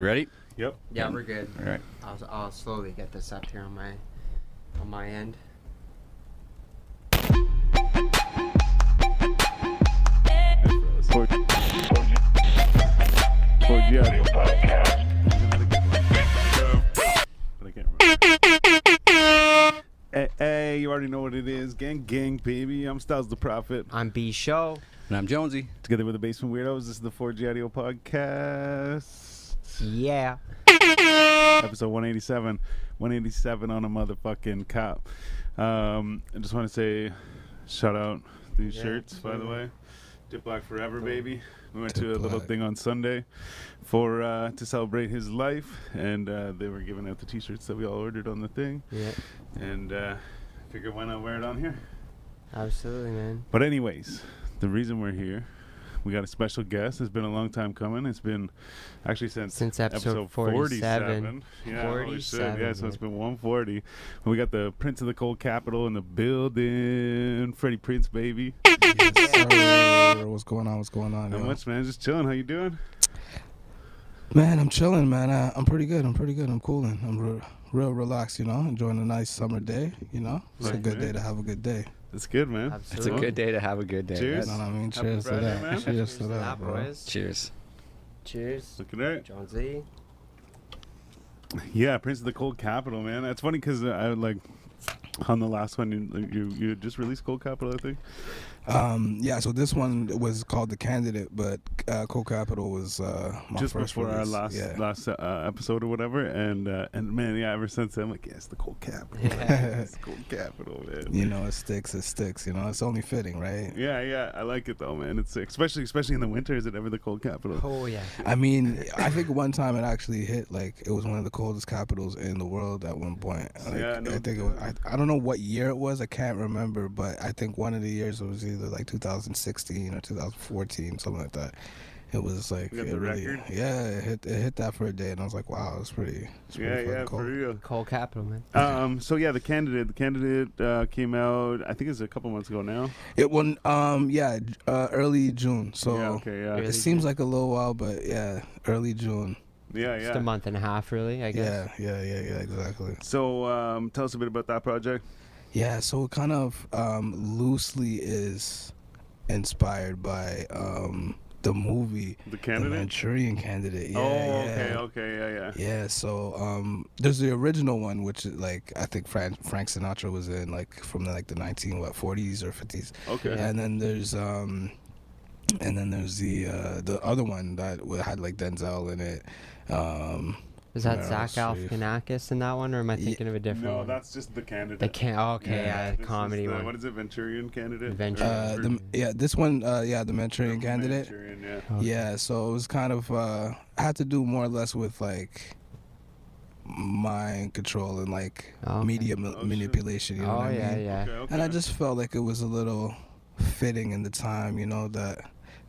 Ready? Yep. Yeah, we're good. All right. I'll, I'll slowly get this up here on my on my end. Ford. Ford, yeah. But I can't. Hey, hey, you already know what it is. Gang, gang, baby. I'm Styles the Prophet. I'm B Show. And I'm Jonesy. Together with the Basement Weirdos, this is the 4G Audio Podcast. Yeah. Episode 187. 187 on a motherfucking cop. Um, I just want to say, shout out these Yeah, shirts, by the way. Dip Black Forever, baby. We went Dip to a little Black. thing on Sunday for uh, to celebrate his life, and uh, they were giving out the T-shirts that we all ordered on the thing, Yeah. and uh, figured why not wear it on here. Absolutely, man. But anyways, the reason we're here, we got a special guest. It's been a long time coming. It's been actually since Since episode 47. Yeah, holy shit. Yeah, so it's been 140. And we got the Prince of the Cold Capital in the building. Freddie Prince, baby. Yes, sir. What's going on? What's going on? How yo? much, man? Just chilling. How you doing? Man, I'm chilling, man. I, I'm pretty good. I'm pretty good. I'm cooling. I'm re- real relaxed, you know, enjoying a nice summer day, you know. It's a good man. day to have a good day. That's good, man. It's a good day to have a good day. Cheers. You know what I mean? Cheers to Friday, that. man. Cheers to to that, that, bro. boys. Cheers. Cheers. Looking at John Jonesy. Yeah, Prince of the Cold Capital, man. That's funny because I like on the last one you, you you just released Cold Capital, I think. Um, yeah, so this one was called The Candidate, but uh, Cold Capital was uh, my just first before our last Yeah. last uh, episode or whatever, and uh, and man, yeah, ever since then, I'm like, yeah, it's the Cold Capital, Yeah. it's the Cold Capital, man. You know, it sticks, it sticks, you know, it's only fitting, right? Yeah, yeah, I like it though, man. It's especially especially in the winter. Is it ever the Cold Capital? Oh yeah. I mean, I think one time it actually hit like it was one of the coldest capitals in the world at one point. Like, Yeah, no I think it was, I, I don't know what year it was. I can't remember, but I think one of the years it was either like 2016 or 2014, something like that. It was like You got it the really, record? yeah, it hit it hit that for a day, and I was like, wow, it's pretty, it's pretty Yeah, fucking yeah, cold. for real. Cold Capital, man. Um, so yeah, the candidate, the candidate uh, came out. I think it's a couple months ago now. It won, um, yeah, uh, early June. So yeah, okay, yeah, Really? it seems like a little while, but yeah, early June. yeah, yeah. Just a month and a half, really. I guess. Yeah, yeah, yeah, yeah, exactly. So um, tell us a bit about that project. Yeah, so it kind of um, loosely is inspired by um, the movie The The. Manchurian Candidate. Yeah, oh, yeah. okay, okay, yeah, yeah. Yeah, so um, there's the original one, which is like I think Frank Frank Sinatra was in, like from the, like the 19 what 40s or 50s, Okay. And then there's um, and then there's the uh, the other one that had like Denzel in it. Um, Is that Meryl Zach Streep. Galifianakis in that one, or am I Ye- thinking of a different No, one? that's just the candidate. the can. Oh, okay, yeah, this is comedy the- one. What is it, Venturian candidate? Venturian. uh, the, yeah, this one, uh, yeah, the Manchurian Candidate. Manchurian, yeah. Okay. Yeah, so it was kind of uh had to do more or less with like mind control and like Oh, okay. media ma- Oh, manipulation, you know oh what I yeah, mean? yeah. Okay, okay. And I just felt like it was a little fitting in the time, you know, that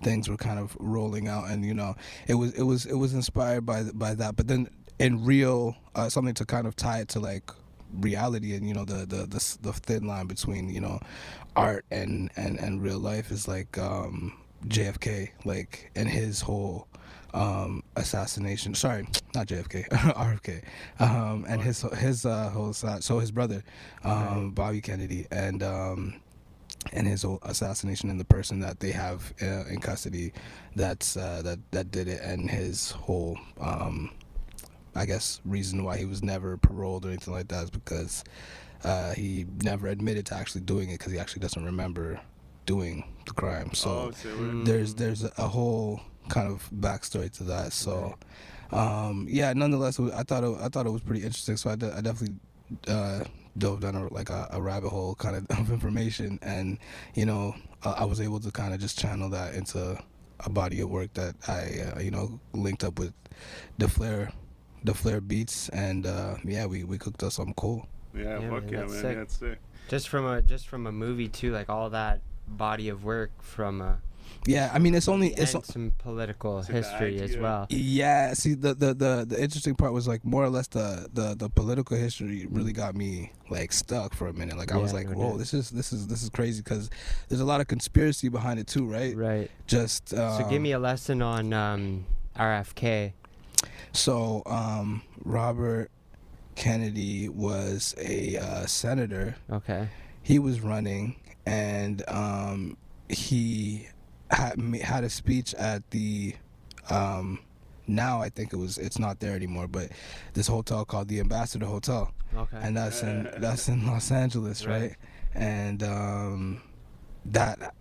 things were kind of rolling out and you know, it was it was it was inspired by by that, but then in real uh, something to kind of tie it to like reality and you know the the the, the thin line between, you know, art and and and real life is like um JFK like and his whole um assassination sorry not JFK RFK um and his his uh whole so his brother um Bobby Kennedy and um and his whole assassination and the person that they have uh, in custody that's uh that that did it and his whole um I guess reason why he was never paroled or anything like that is because uh, he never admitted to actually doing it because he actually doesn't remember doing the crime. So oh, there's there's a whole kind of backstory to that. So um, yeah, nonetheless, I thought it, I thought it was pretty interesting. So I, de- I definitely uh, dove down a, like a, a rabbit hole kind of of information, and you know I, I was able to kind of just channel that into a body of work that I uh, you know linked up with the Flair. The Flair beats, and uh, yeah, we, we cooked up something cool. yeah, Yeah, fuck man, yeah, that's man. sick. Yeah, it's sick. Just from a just from a movie too, like all that body of work from a Yeah, I mean it's only and it's some political So the history as well. Yeah, see the, the the the interesting part was like more or less the the the political history really got me like stuck for a minute. Like I was like, whoa, this is this is this is crazy because there's a lot of conspiracy behind it too, right? Right. Just um, So give me a lesson on um, RFK. So um, Robert Kennedy was a uh, senator. Okay. He was running, and um, he had had a speech at the. Um, now I think it was it's not there anymore, but this hotel called the Ambassador Hotel, Okay. and that's in that's in Los Angeles, right? Right. And um, that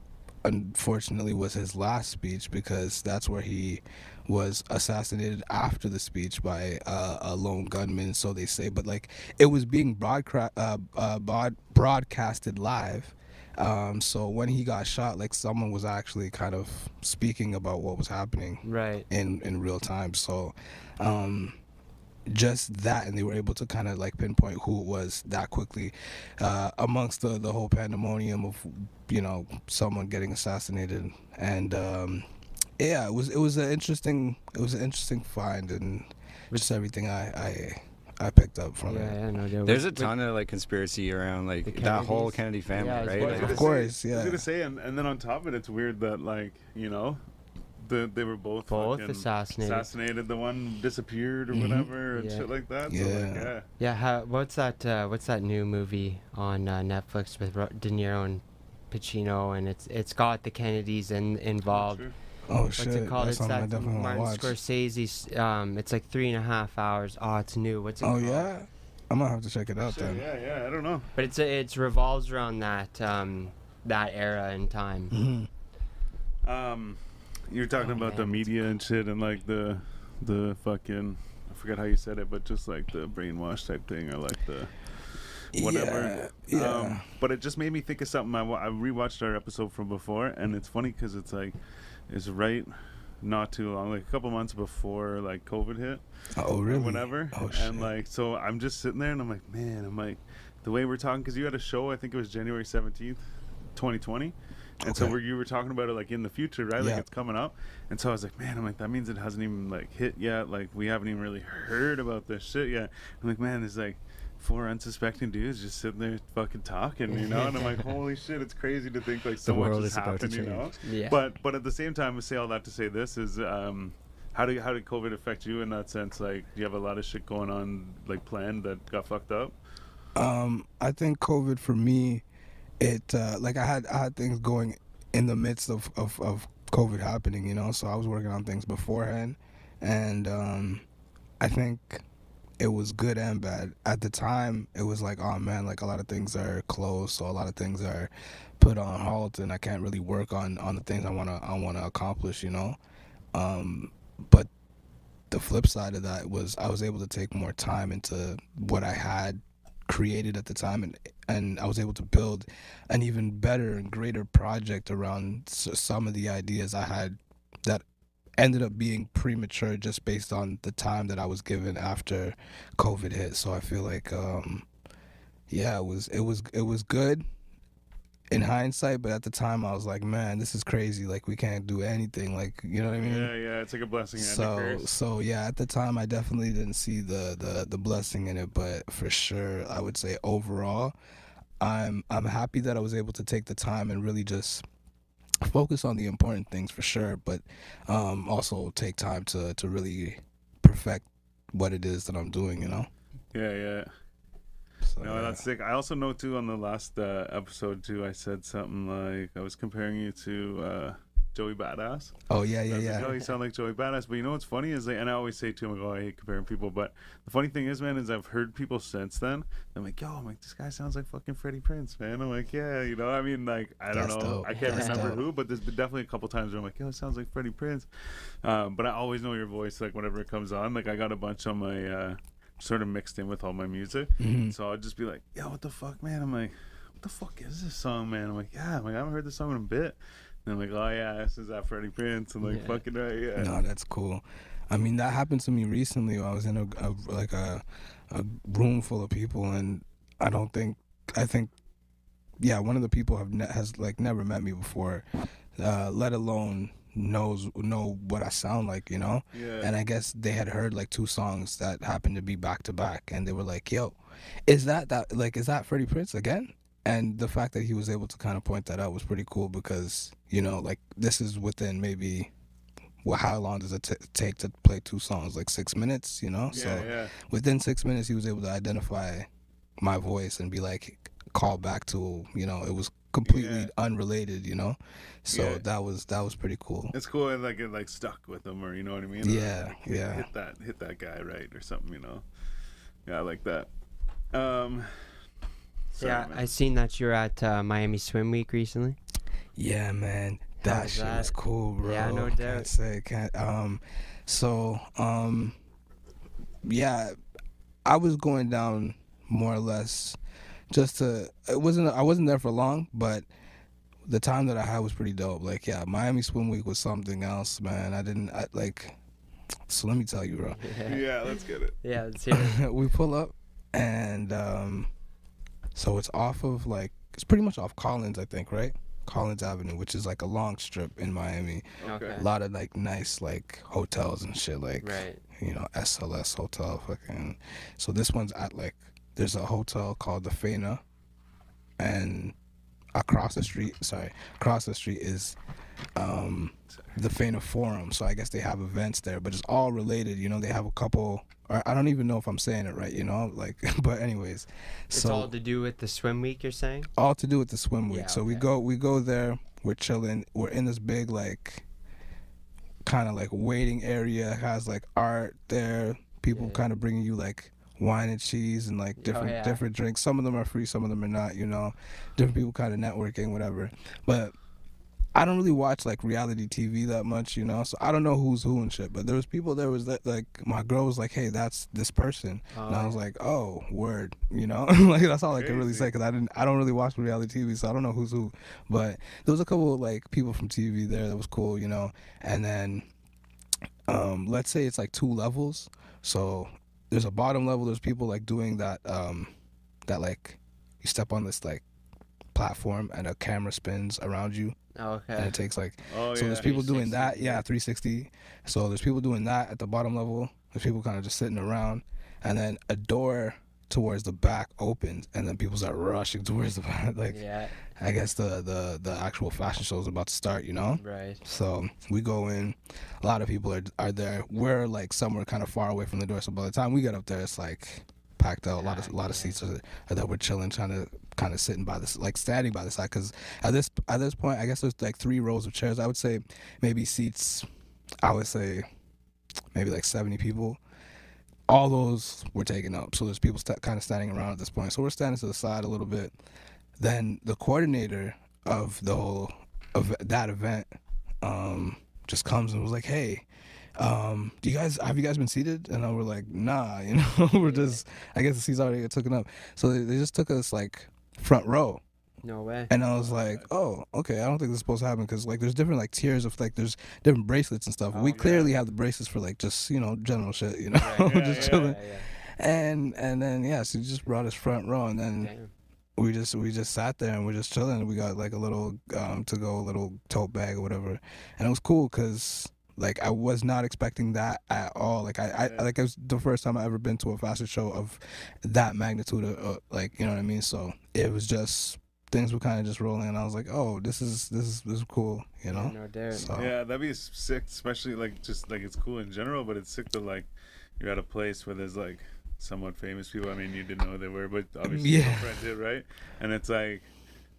unfortunately was his last speech because that's where he was assassinated after the speech by uh, a lone gunman, so they say. But like it was being broadcast uh, uh, broad- broadcasted live. Um, so when he got shot, like someone was actually kind of speaking about what was happening right. in in real time. So um just that and they were able to kind of like pinpoint who it was that quickly uh amongst the the whole pandemonium of you know someone getting assassinated and um yeah it was it was an interesting it was an interesting find and just everything i i i picked up from Yeah, it yeah, no, there There's a was- ton of like conspiracy around like that whole Kennedy family, Yeah, right? Like, Of course, say, I was gonna say, and, and then on top of it, it's weird that like you know, the they were both Both assassinated. assassinated. The one disappeared or Mhm. whatever and Yeah. shit like that. So Yeah. like, yeah. Yeah, how, what's that? Uh, what's that new movie on uh, Netflix with Ro- De Niro and Pacino? And it's it's got the Kennedys in, involved. True. Oh What's shit it called? that's it's something i that definitely Martin watch Scorsese's. Um, it's like three and a half hours. Oh, it's new. What's it oh called? yeah i'm gonna have to check it out Shit, then yeah, yeah. I don't know. But it's it's revolves around that um that era in time. hmm Um, you're talking Oh, about the man. media and shit, and like the the fucking I forget how you said it, but just like the brainwash type thing, or like the whatever. yeah, yeah. Um, but it just made me think of something. I, wa- I rewatched our episode from before, and it's funny because it's like it's right not too long, like a couple months before like COVID hit oh or really whatever. oh shit and like, so I'm just sitting there, and I'm like, man, I'm like, the way we're talking, because you had a show, I think it was January 17th, 2020. And so Okay. where you were talking about it like in the future, right? Like it's coming up. And so I was like, man, I'm like, that means it hasn't even like hit yet. Like we haven't even really heard about this shit yet. I'm like, man, there's like four unsuspecting dudes just sitting there fucking talking, you know? And I'm like, holy shit, it's crazy to think like so much world has is happened, you know? Yeah. But but at the same time, I say all that to say this is um how did how did COVID affect you in that sense? Like, do you have a lot of shit going on like planned that got fucked up? Um, I think COVID for me, it uh, like I had I had things going in the midst of, of, of COVID happening, you know. So I was working on things beforehand, and um, I think it was good and bad. At the time, it was like, oh man, like a lot of things are closed, so a lot of things are put on halt, and I can't really work on on the things I wanna I wanna accomplish, you know. Um, but the flip side of that was I was able to take more time into what I had created at the time and and I was able to build an even better and greater project around some of the ideas I had that ended up being premature just based on the time that I was given after COVID hit. So I feel like um yeah, it was it was it was good in hindsight, but at the time I was like, man, this is crazy. Like we can't do anything. Like you know what I mean? Yeah, yeah, it's like a blessing so so yeah at the time i definitely didn't see the, the the blessing in it but for sure i would say overall i'm i'm happy that i was able to take the time and really just focus on the important things for sure but um also take time to to really perfect what it is that i'm doing you know Yeah, yeah. so, No, yeah. that's sick. I also know too on the last uh, episode too. I said something like I was comparing you to uh, Joey Badass. oh yeah yeah was like, yeah oh, you sound like Joey Badass. But you know what's funny is like, and I always say to him, like, oh, I hate comparing people. But the funny thing is, man, is I've heard people since then. I'm like, yo, I'm like, this guy sounds like fucking Freddie Prince, man. I'm like, yeah, you know, I mean, like, I don't That's know, dope. I can't That's remember dope. who, but there's been definitely a couple times where I'm like, yo, it sounds like Freddie Prince. Um, but I always know your voice, like whenever it comes on. Like I got a bunch on my. Uh, Sort of mixed in with all my music, Mhm. so I'll just be like, "Yo, what the fuck, man?" I'm like, "What the fuck is this song, man?" I'm like, "Yeah, I'm like, I haven't heard this song in a bit." And I'm like, "Oh yeah, this is that Freddie Prince." I'm like, Yeah. "Fucking right, yeah." No, that's cool. I mean, that happened to me recently. I was in a, a like a a room full of people, and I don't think I think yeah, one of the people have ne- has like never met me before, uh, let alone knows know what I sound like, you know. Yeah. And I guess they had heard like two songs that happened to be back to back, and they were like, "Yo, is that that like is that Freddie Prince again?" And the fact that he was able to kind of point that out was pretty cool because you know like this is within maybe well, how long does it t- take to play two songs? Like six minutes, you know? Yeah, so yeah. within six minutes, he was able to identify my voice and be like, call back to, you know, it was completely Yeah. unrelated, you know? So Yeah. that was that was pretty cool. It's cool and like it like stuck with them or you know what I mean? Yeah, Like, hit- yeah. Hit that hit that guy right or something, you know. Yeah, I like that. Um sorry, yeah, man. I seen that you're at uh, Miami Swim Week recently. Yeah, man. How That was shit was cool, bro. Yeah, no Can't doubt. say can't um so um yeah, I was going down more or less just to it wasn't I wasn't there for long, but the time that I had was pretty dope. Like yeah, Miami Swim Week was something else, man. I didn't I, like so let me tell you, bro. Yeah, let's get it. yeah, let's hear it. we pull up and um so it's off of like it's pretty much off Collins, I think, right? Collins Avenue, which is like a long strip in Miami. Okay. A lot of like nice like hotels and shit like Right. you know, SLS hotel fucking so this one's at like there's a hotel called the Faena and across the street sorry, across the street is um the Faena Forum. So I guess they have events there, but it's all related. You know, they have a couple. Or I don't even know if I'm saying it right. You know, like, but anyways, It's so all to do with the swim week. You're saying? all to do with the swim week. Yeah, so we go, we go there. We're chilling. We're in this big like, kind of like waiting area. Has like art there. People Yeah. kind of bringing you like wine and cheese and like different Oh, yeah. different drinks. Some of them are free, some of them are not. You know, different people kind of networking, whatever. But I don't really watch like reality TV that much, you know. So I don't know who's who and shit. But there was people there was that like my girl was like, "Hey, that's this person," and I was Oh. like, "Oh, word," you know. like that's all I can really say because I didn't, I don't really watch reality TV, so I don't know who's who. But there was a couple of like people from TV there that was cool, you know. And then, um, let's say it's like two levels. So there's a bottom level. There's people like doing that, um, that like you step on this like platform and a camera spins around you. Oh, and it takes like Oh so yeah. there's people doing that. Yeah 360 so there's people doing that at the bottom level. There's people kind of just sitting around. And then a door towards the back opens and then people start rushing towards the back. Like yeah. i guess the the the actual fashion show is about to start you know? Right. so we go in. A lot of people are are there. We're like somewhere kind of far away from the door. So by the time we get up there it's like packed out. A lot of a lot of seats are, are that we're chilling trying to kind of sitting by this like standing by the side because at this at this point i guess there's like three rows of chairs. I would say maybe seats i would say maybe like 70 people. All those were taken up. So there's people st- kind of standing around at this point. So we're standing to the side a little bit. Then the coordinator of the whole of that event um just comes and was like hey um do you guys have you guys been seated and I were like nah you know we're just i guess the seats already got taken up so they, they just took us like front row No way. and I was like, oh, okay. I don't think this is supposed to happen because like there's different like tiers of like there's different bracelets and stuff. Oh, we yeah. clearly have the bracelets for like just you know general shit, you know, Right. Yeah, just yeah. chilling. Yeah, yeah. And and then yeah, so just brought us front row, and then Damn. we just we just sat there and we're just chilling. We got like a little um to go little tote bag or whatever, and it was cool because. Like I was not expecting that at all. Like I, I like it was the first time I ever been to a fashion show of that magnitude. Of, uh, like you know what I mean. So it was just things were kind of just rolling, and I was like, oh, this is this is this is cool. You know. No doubt. So Yeah, that'd be sick, especially like just like it's cool in general, but it's sick to like you're at a place where there's like somewhat famous people. I mean, you didn't know who they were, but obviously Yeah. your friend did, right? And it's like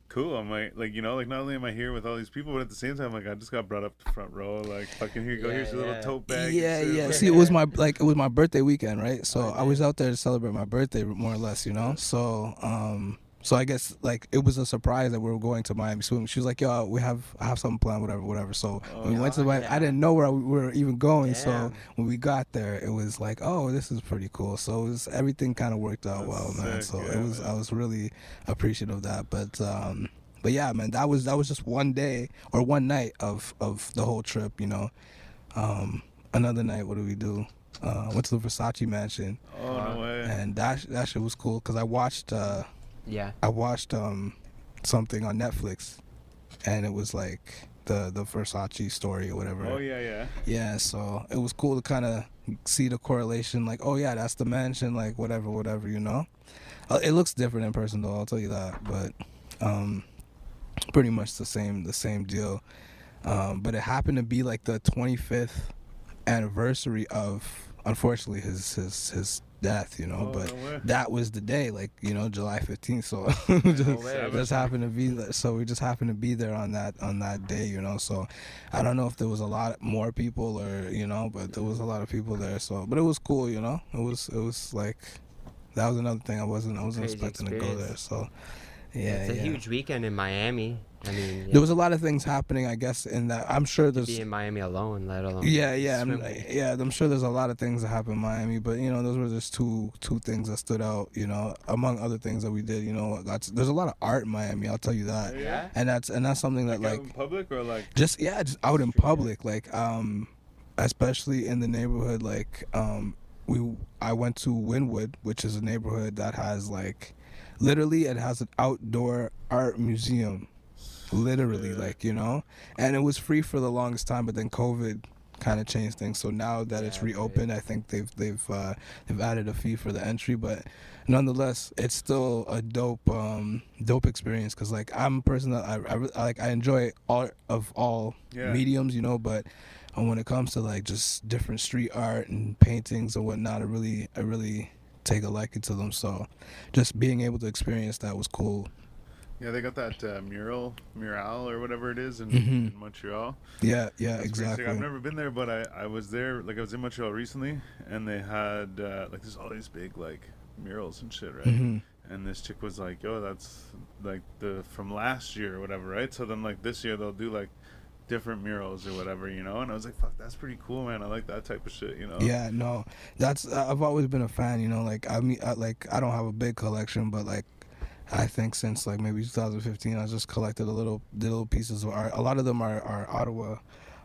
cool. I'm like, like you know, like not only am I here with all these people, but at the same time, like I just got brought up to front row. Like fucking here you go, Yeah, here's your yeah. little tote bag. Yeah, yeah. Like, See, it was my like it was my birthday weekend, right? So Oh, I was out there to celebrate my birthday, more or less, you know. So, um, so I guess like it was a surprise that we were going to Miami Swim. She was like, "Yo, we have I have something planned, whatever, whatever." So when we went to Oh, Miami, yeah. I didn't know where we were even going. So when we got there, it was like, "Oh, this is pretty cool." So it was everything kind of worked out That's well, man. sick, So yeah, it was man. I was really appreciative of that, but. um but yeah, man, that was that was just one day or one night of of the whole trip, you know. Um, another night, what do we do? Uh, went to the Versace mansion, Oh no way. and that that shit was cool because I watched uh, Yeah. I watched um, something on Netflix, and it was like the the Versace story or whatever. Oh yeah, yeah. Yeah, so it was cool to kind of see the correlation, like, oh yeah, that's the mansion, like whatever, whatever, you know. Uh, it looks different in person though, I'll tell you that, but um, pretty much the same, the same deal. um, but it happened to be like the 25th anniversary of unfortunately his his his death. You know, Oh, but no that was the day, like you know, July 15th. So just, way. just happened to be there. So we just happened to be there on that on that day, you know. So I don't know if there was a lot more people or you know, but there was a lot of people there. So, but it was cool, you know. It was it was like that was another thing I wasn't I wasn't Crazy expecting to go there. So yeah, it's a yeah. huge weekend in Miami. I mean, yeah, There was a lot of things happening, I guess, in that. I'm sure to there's be in Miami alone, let alone yeah, yeah, I'm, yeah. I'm sure there's a lot of things that happen in Miami, but you know, those were just two two things that stood out. You know, among other things that we did. You know, that's, there's a lot of art in Miami. I'll tell you that, Yeah. and that's and that's something that Like, like out in public or like just yeah, just out in Street, yeah. public, like um, especially in the neighborhood. Like um, we I went to Wynwood, which is a neighborhood that has like, literally, it has an outdoor art museum literally like you know? And it was free for the longest time but then covid kind of changed things. So now that it's reopened i think they've they've uh they've added a fee for the entry. But nonetheless it's still a dope um dope experience because like i'm a person that I, I I like i enjoy art of all Yeah. mediums you know? But uh, when it comes to like just different street art and paintings and whatnot i really i really take a liking to them. So just being able to experience that was cool Yeah, they got that uh, mural, mural or whatever it is in, Mhm. in Montreal. yeah yeah That's exactly I've never been there, but I, I was there. Like I was in Montreal recently, and they had uh, like there's all these big like murals and shit, right? Mhm. And this chick was like, "Yo, that's like the from last year or whatever, right?" So then like this year they'll do like different murals or whatever, you know. And I was like, "Fuck, that's pretty cool, man. I like that type of shit, you know." Yeah, no, that's I've always been a fan. You know, like I mean, I, like I don't have a big collection, but like I think since like maybe 2015, I just collected a little little pieces of art. A lot of them are are Ottawa,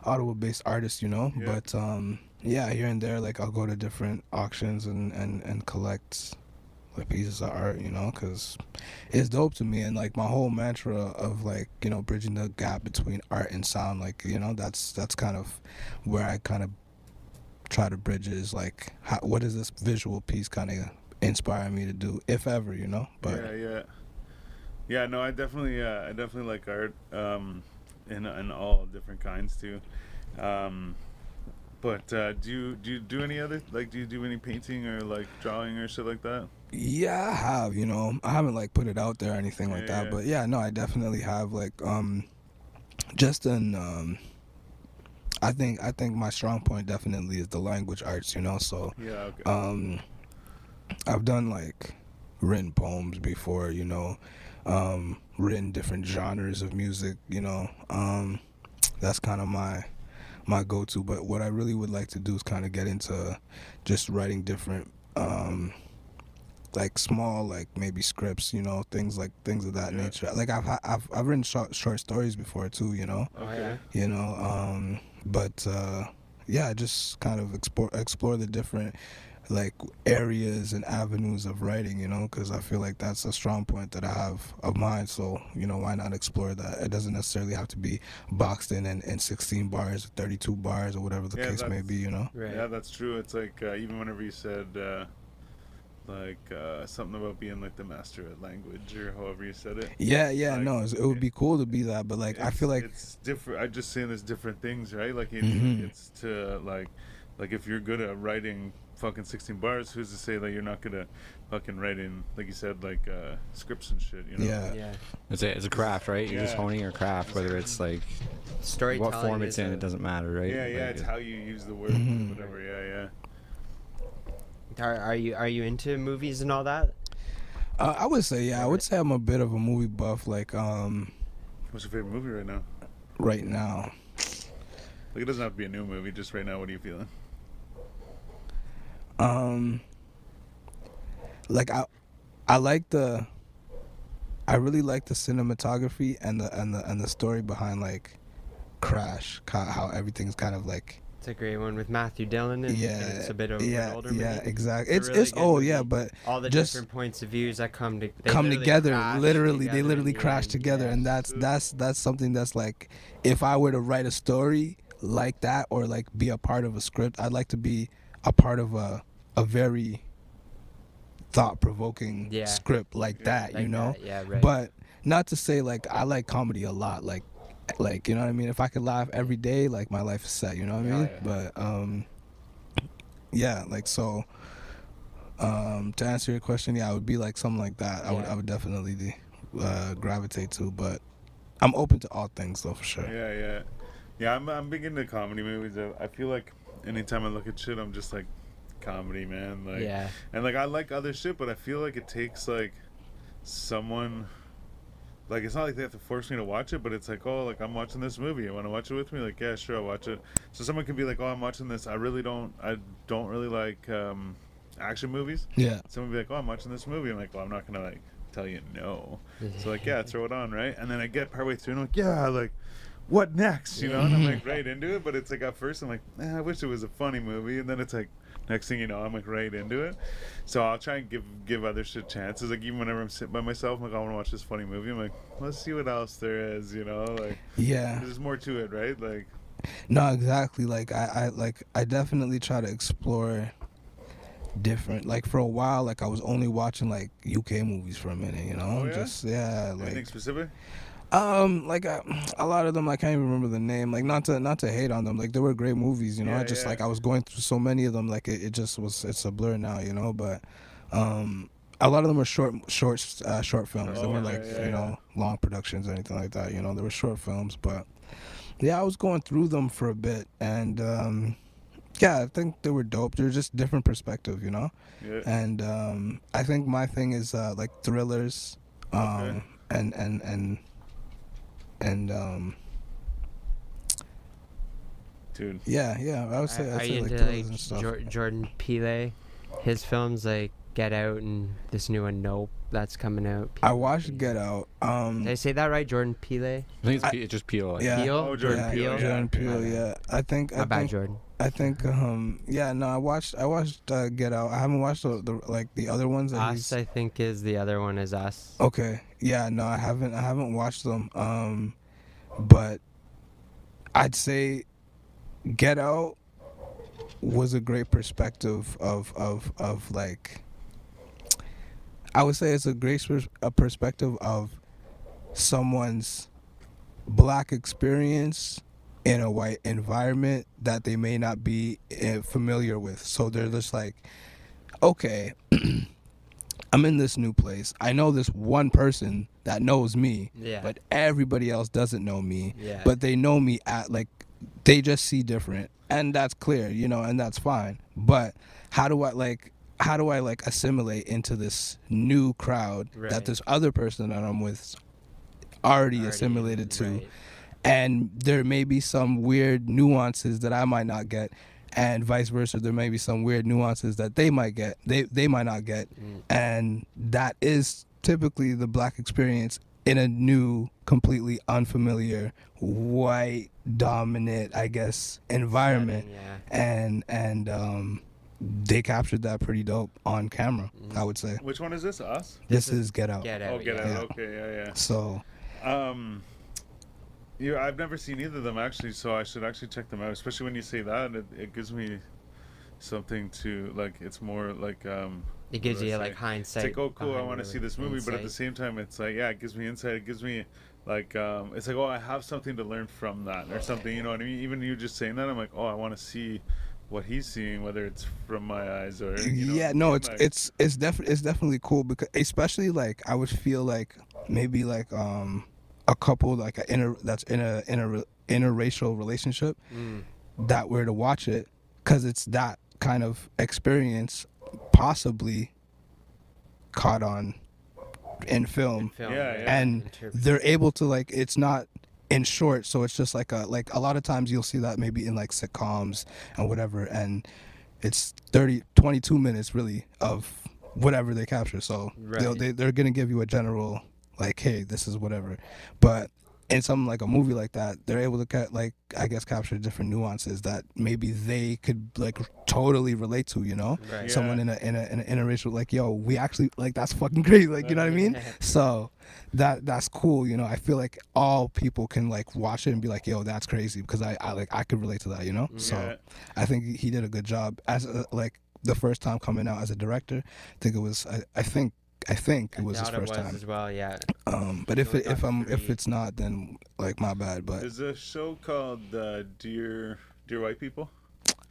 Ottawa based artists. You know, Yeah. but um, yeah, here and there, like I'll go to different auctions and and and collect like pieces of art. You know, because it's dope to me, and like my whole mantra of like you know bridging the gap between art and sound. Like you know, that's that's kind of where I kind of try to bridge is like how, what is this visual piece kind of inspire me to do if ever you know but yeah, yeah, yeah. No, I definitely, uh, I definitely like art, um, in in all different kinds too. Um, but uh, do you do you do any other like do you do any painting or like drawing or shit like that? yeah i have you know i haven't like put it out there or anything like Yeah, that yeah. but yeah no i definitely have like um just in um i think i think my strong point definitely is the language arts you know so Yeah. Okay. um i've done like written poems before you know um written different genres of music you know um that's kind of my my go-to but what i really would like to do is kind of get into just writing different um like small like maybe scripts you know things like things of that Yeah. nature like i've i've, I've written short, short stories before too you know Oh, okay. yeah. you know um but uh yeah just kind of explore explore the different like areas and avenues of writing you know because i feel like that's a strong point that i have of mine so you know why not explore that it doesn't necessarily have to be boxed in and, in 16 bars or 32 bars or whatever the Yeah, case may be you know Right. Yeah, that's true. It's like uh, even whenever you said uh, like uh, something about being like the master of language or however you said it. yeah yeah Like, no it's- it would be cool to be that but like i feel like it's different. I just saying there's different things, right? Like it, Mhm. it's to like, like if you're good at writing fucking 16 bars, who's to say that you're not gonna fucking write in like you said, like uh, scripts and shit, you know? Yeah. Yeah. It's a, it's a craft, right? You're just honing your craft, whether it's like Storytelling. what form it's in, a- it doesn't matter, right? Yeah, yeah, Like, it's how you use the words, Mhm. whatever. Yeah, yeah. Are, are you are you into movies and all that? uh, i would say yeah i would say i'm a bit of a movie buff like um What's your favorite movie right now? right now Like it doesn't have to be a new movie. Just right now, what are you feeling? Um, like I, I like the, I really like the cinematography and the and the and the story behind like, Crash. How, everything's kind of like, It's a great one with Matthew Dillon. And, yeah, and it's a bit of yeah, an older yeah, movie. exactly. It's It's it's, really good old, yeah, but All the just different points of views that come to they come together. Literally, they together in literally crash end, together, yeah. and that's that's that's something that's like, if I were to write a story like that or like be a part of a script, I'd like to be a part of a a very thought provoking Yeah. script like that, Like you know. that, Yeah, right. But not to say like I like comedy a lot. Like like you know what I mean. If I could laugh every day, like my life is set. You know what I mean? yeah. But um, yeah, like so. Um, to answer your question, yeah, I would be like something like that. I would I would definitely uh, gravitate to, but I'm open to all things though for sure. Yeah, yeah, yeah. I'm I'm big into comedy movies. I- I feel like anytime I look at shit, I'm just like comedy, man. Like, yeah. and like I like other shit, but I feel like it takes like someone. Like it's not like they have to force me to watch it, but it's like, oh, like I'm watching this movie. You want to watch it with me? Like, yeah, sure, I'll watch it. So someone could be like, oh, I'm watching this. I really don't. I don't really like um, action movies. Yeah, Someone be like, oh, I'm watching this movie. I'm like, well, I'm not gonna like tell you no. So like, yeah, throw it on, right? And then I get partway through and I'm like, yeah, like, what next? You know? And I'm like right into it, but it's like at first I'm like, eh, I wish it was a funny movie, and then it's like, next thing you know, I'm like right into it. So I'll try and give give other shit chances. Like even whenever I'm sitting by myself, I'm like, I want to watch this funny movie. I'm like, let's see what else there is. You know, like yeah. there's more to it, right? Like, No, exactly. Like I, I like I definitely try to explore different. Like for a while, like I was only watching like UK movies for a minute. You know, Oh, yeah? just yeah, anything like specific? Um, like I, a lot of them I can't even remember the name. Like not to not to hate on them. Like they were great movies. You know, Yeah, I just yeah. like I was going through so many of them. Like it, it just was it's a blur now. You know, but um. A lot of them were short, short, uh, short films. they Oh, weren't like yeah, you know long productions or anything like that. You know, they were short films. But yeah, I was going through them for a bit, and um, yeah, I think they were dope. They're just different perspective, you know. Yeah. And um, I think my thing is uh, like thrillers, um, Okay. and and and and um, Dude. yeah, yeah. I would say Are, I'd are say you like into like and stuff. Jor- Jordan Peele? His films like Get Out and this new one Nope that's coming out. I watched Get Out. Um, Did I say that right? Jordan Peele? I think it's, I- P- it's just Peele. Yeah. Peele? Oh, Jordan yeah, Peele, yeah. Jordan Peele, My yeah. I think I My bad, think Jordan. I think um yeah no I watched I watched uh, Get Out. I haven't watched the, the like the other ones that he's Us, I think, is the other one. Is Us. Okay. Yeah, no, I haven't I haven't watched them. Um but I'd say Get Out was a great perspective of of of like I would say it's a great pers- a perspective of someone's black experience in a white environment that they may not be uh, familiar with. So they're just like, okay, I'm in this new place. I know this one person that knows me, Yeah. but everybody else doesn't know me. Yeah. But they know me at like they just see different. And that's clear, you know, and that's fine. But how do I like how do I like assimilate into this new crowd Right. that this other person that I'm with already, Already, assimilated to? right. and there may be some weird nuances that I might not get, and vice versa. There may be some weird nuances that they might get, they they might not get, Mm. and that is typically the black experience in a new, completely unfamiliar, white dominant, I guess, environment, Yeah. and and um, they captured that pretty dope on camera. Mm. I would say Which one is this? Us? this, This is, is Get Out. Get Out. Oh, get yeah. out. Yeah. Okay, yeah, yeah. So. Um, yeah, I've never seen either of them actually, so I should actually check them out. Especially when you say that, it, it gives me something to like. It's more like um. It gives what do I you say? like It's like, oh, cool, I want to see this movie, but at the same time, it's like, yeah, it gives me insight. It gives me, like, um, it's like, oh, I have something to learn from that or something. You know what I mean? Even you just saying that, I'm like, oh, I want to see what he's seeing, whether it's from my eyes or you know, yeah no it's my- it's it's definitely it's definitely cool because especially like i would feel like maybe like um a couple like a inter that's in a in a interracial relationship Mm. that were to watch it because it's that kind of experience possibly caught on in film Film, Yeah, yeah. and they're able to like it's not in short so it's just like a like a lot of times you'll see that maybe in like sitcoms and whatever and it's 30 22 minutes really of whatever they capture so Right. they, they're gonna give you a general like hey this is whatever but in something like a movie like that they're able to ca- like i guess capture different nuances that maybe they could like totally relate to you know Right. someone Yeah. in a in a in an interracial like yo we actually like that's fucking great like you know what i mean so that that's cool you know i feel like all people can like watch it and be like yo that's crazy because i, I like i could relate to that you know so i think he did a good job as a, like the first time coming out as a director i think it was i, I think I think it was his first it was time. as well. Yeah. Um, but if it, if I'm if it's not, then like my bad. But There's a show called uh, Dear Dear White People.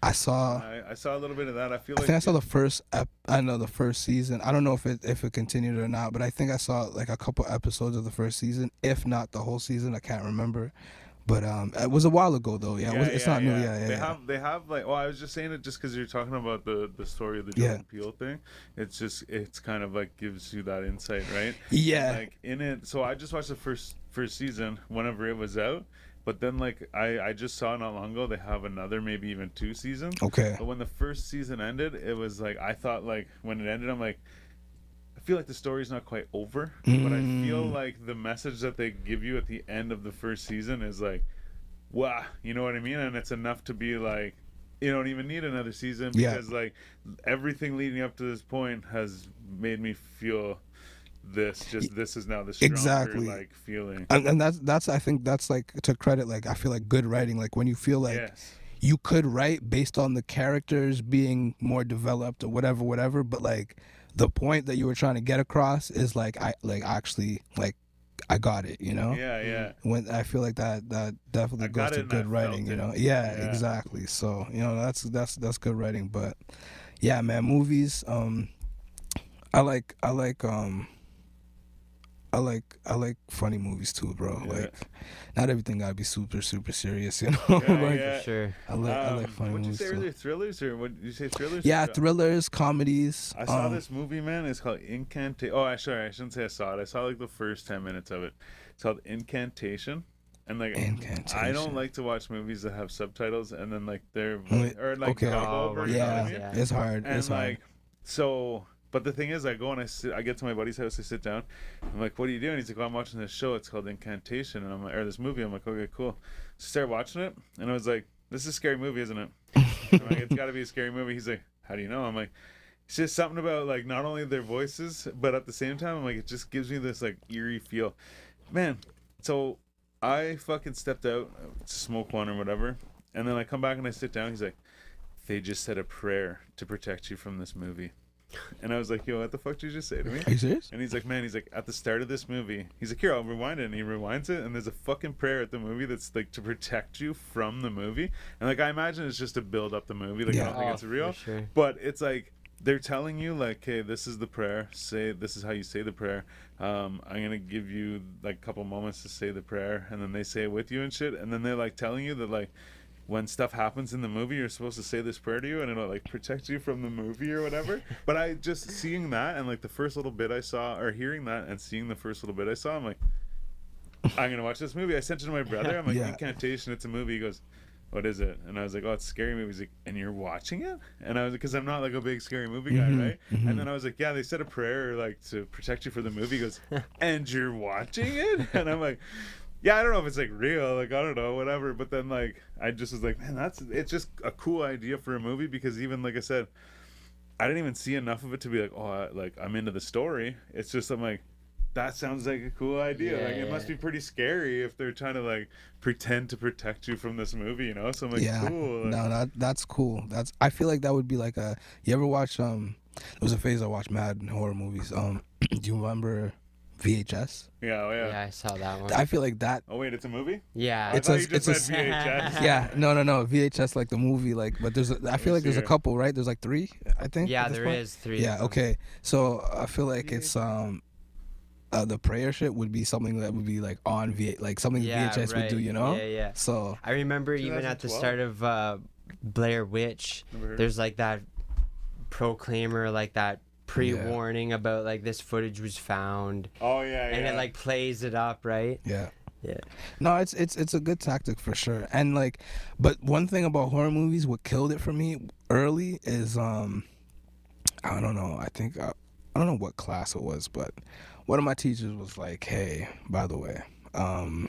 I saw. I, I saw a little bit of that. I feel I like think I saw the first. Ep- I know the first season. I don't know if it if it continued or not, but I think I saw like a couple episodes of the first season, if not the whole season. I can't remember. But um, it was a while ago though. Yeah, it was, it's not new. Yeah, yeah. They have they have like. Well, I was just saying it just because you're talking about the the story of the Yeah. Jordan Peele thing. It's just it's kind of like gives you that insight, right? yeah. Like in it. So I just watched the first first season whenever it was out. But then, like I, I just saw not long ago, they have another, maybe even two seasons. okay. But when the first season ended, it was like I thought like when it ended, I'm like, I feel like the story's not quite over, but I feel Mm. like the message that they give you at the end of the first season is like, wow, you know what I mean? And it's enough to be like, you don't even need another season Yeah. because like everything leading up to this point has made me feel this. Just this is now the stronger Exactly. like feeling. And, and that's that's I think that's like to credit like I feel like good writing like when you feel like yes. you could write based on the characters being more developed or whatever whatever but like the point that you were trying to get across is like I like actually like I got it you know Yeah, yeah. when I feel like that that definitely I goes to good writing, you know. Yeah, Yeah. exactly. So, you know, that's that's that's good writing, but yeah, man, movies um I like I like um I like I like funny movies too, bro. Yeah. Like not everything got to be super super serious, you know. Yeah, like yeah. Sure. I like I like Um, funny what'd you say too. earlier? Thrillers or what you say? Thrillers? Yeah, thrillers, comedies. I saw um, this movie, man. It's called Incantation. Oh, I sorry, I shouldn't say I saw it. I saw like the first ten minutes of it. It's called Incantation, and like I don't like to watch movies that have subtitles and then like they're or like okay. Oh, over. You know I Yeah, mean? Yeah. it's hard. And it's like, hard. so, but the thing is, I go and I sit. I get to my buddy's house. I sit down. I'm like, "What are you doing?" He's like, "Well, I'm watching this show. It's called Incantation." And I'm like, or this movie. I'm like, "Okay, cool." So I start watching it, and I was like, "This is a scary movie, isn't it?" I'm like, "It's got to be a scary movie." He's like, "How do you know?" I'm like. It's just something about like not only their voices, but at the same time, I'm like it just gives me this like eerie feel. Man, so I fucking stepped out to smoke one or whatever, and then I come back and I sit down. He's like, "They just said a prayer to protect you from this movie," and I was like, "Yo, what the fuck did you just say to me?" Are you serious? And he's like, "Man, he's like at the start of this movie, he's like, here, I'll rewind it," and he rewinds it, and there's a fucking prayer at the movie that's like to protect you from the movie, and like I imagine it's just to build up the movie, like I don't think Oh, it's real, For sure. but it's like they're telling you like okay this is the prayer. Say this is how you say the prayer. Um i'm gonna give you like a couple moments to say the prayer and then they say it with you and shit. And then they're like telling you that like when stuff happens in the movie you're supposed to say this prayer to you and it'll like protect you from the movie or whatever but i just seeing that and like the first little bit i saw or hearing that and seeing the first little bit i saw i'm like i'm gonna watch this movie i sent it to my brother i'm like Yeah. incantation it's a movie he goes what is it? And I was like, oh, it's scary movie. He's like, and you're watching it? And I was because I'm not like a big scary movie guy, Mhm, right? mhm. And then I was like, yeah, they said a prayer like to protect you for the movie. He goes, and you're watching it? And I'm like, yeah, I don't know if it's like real, like I don't know, whatever. But then like I just was like, man, that's it's just a cool idea for a movie because even like I said, I didn't even see enough of it to be like, oh, I, like I'm into the story. It's just I'm like. That sounds like a cool idea. Yeah, like it must be pretty scary if they're trying to like pretend to protect you from this movie, you know? So I'm like, yeah. cool. like- No, that that's cool. That's I feel like that would be like a. You ever watch um? There was a phase I watched mad horror movies. Um, do you remember VHS? Yeah, oh yeah. Yeah, I saw that one. I feel like that. Oh wait, it's a movie? yeah. I It's a- you just it's a- VHS. Yeah, no, no, no. VHS like the movie, like, but there's. A, I feel like there's a couple, right? There's like three, I think. yeah, at this there point? is three. Yeah. Okay. So I feel like it's um. Uh, the prayer shit would be something that would be like on V, like something Yeah, VHS would do, you know. Yeah, yeah. So I remember even at the start of uh, Blair Witch, there's like that proclaimer, like that pre-warning about like this footage was found, Oh yeah, yeah. and it like plays it up, right? yeah. Yeah. No, it's it's it's a good tactic for sure. And like, but one thing about horror movies, what killed it for me early is um, I don't know. I think uh, I don't know what class it was, but one of my teachers was like, "Hey, by the way, um,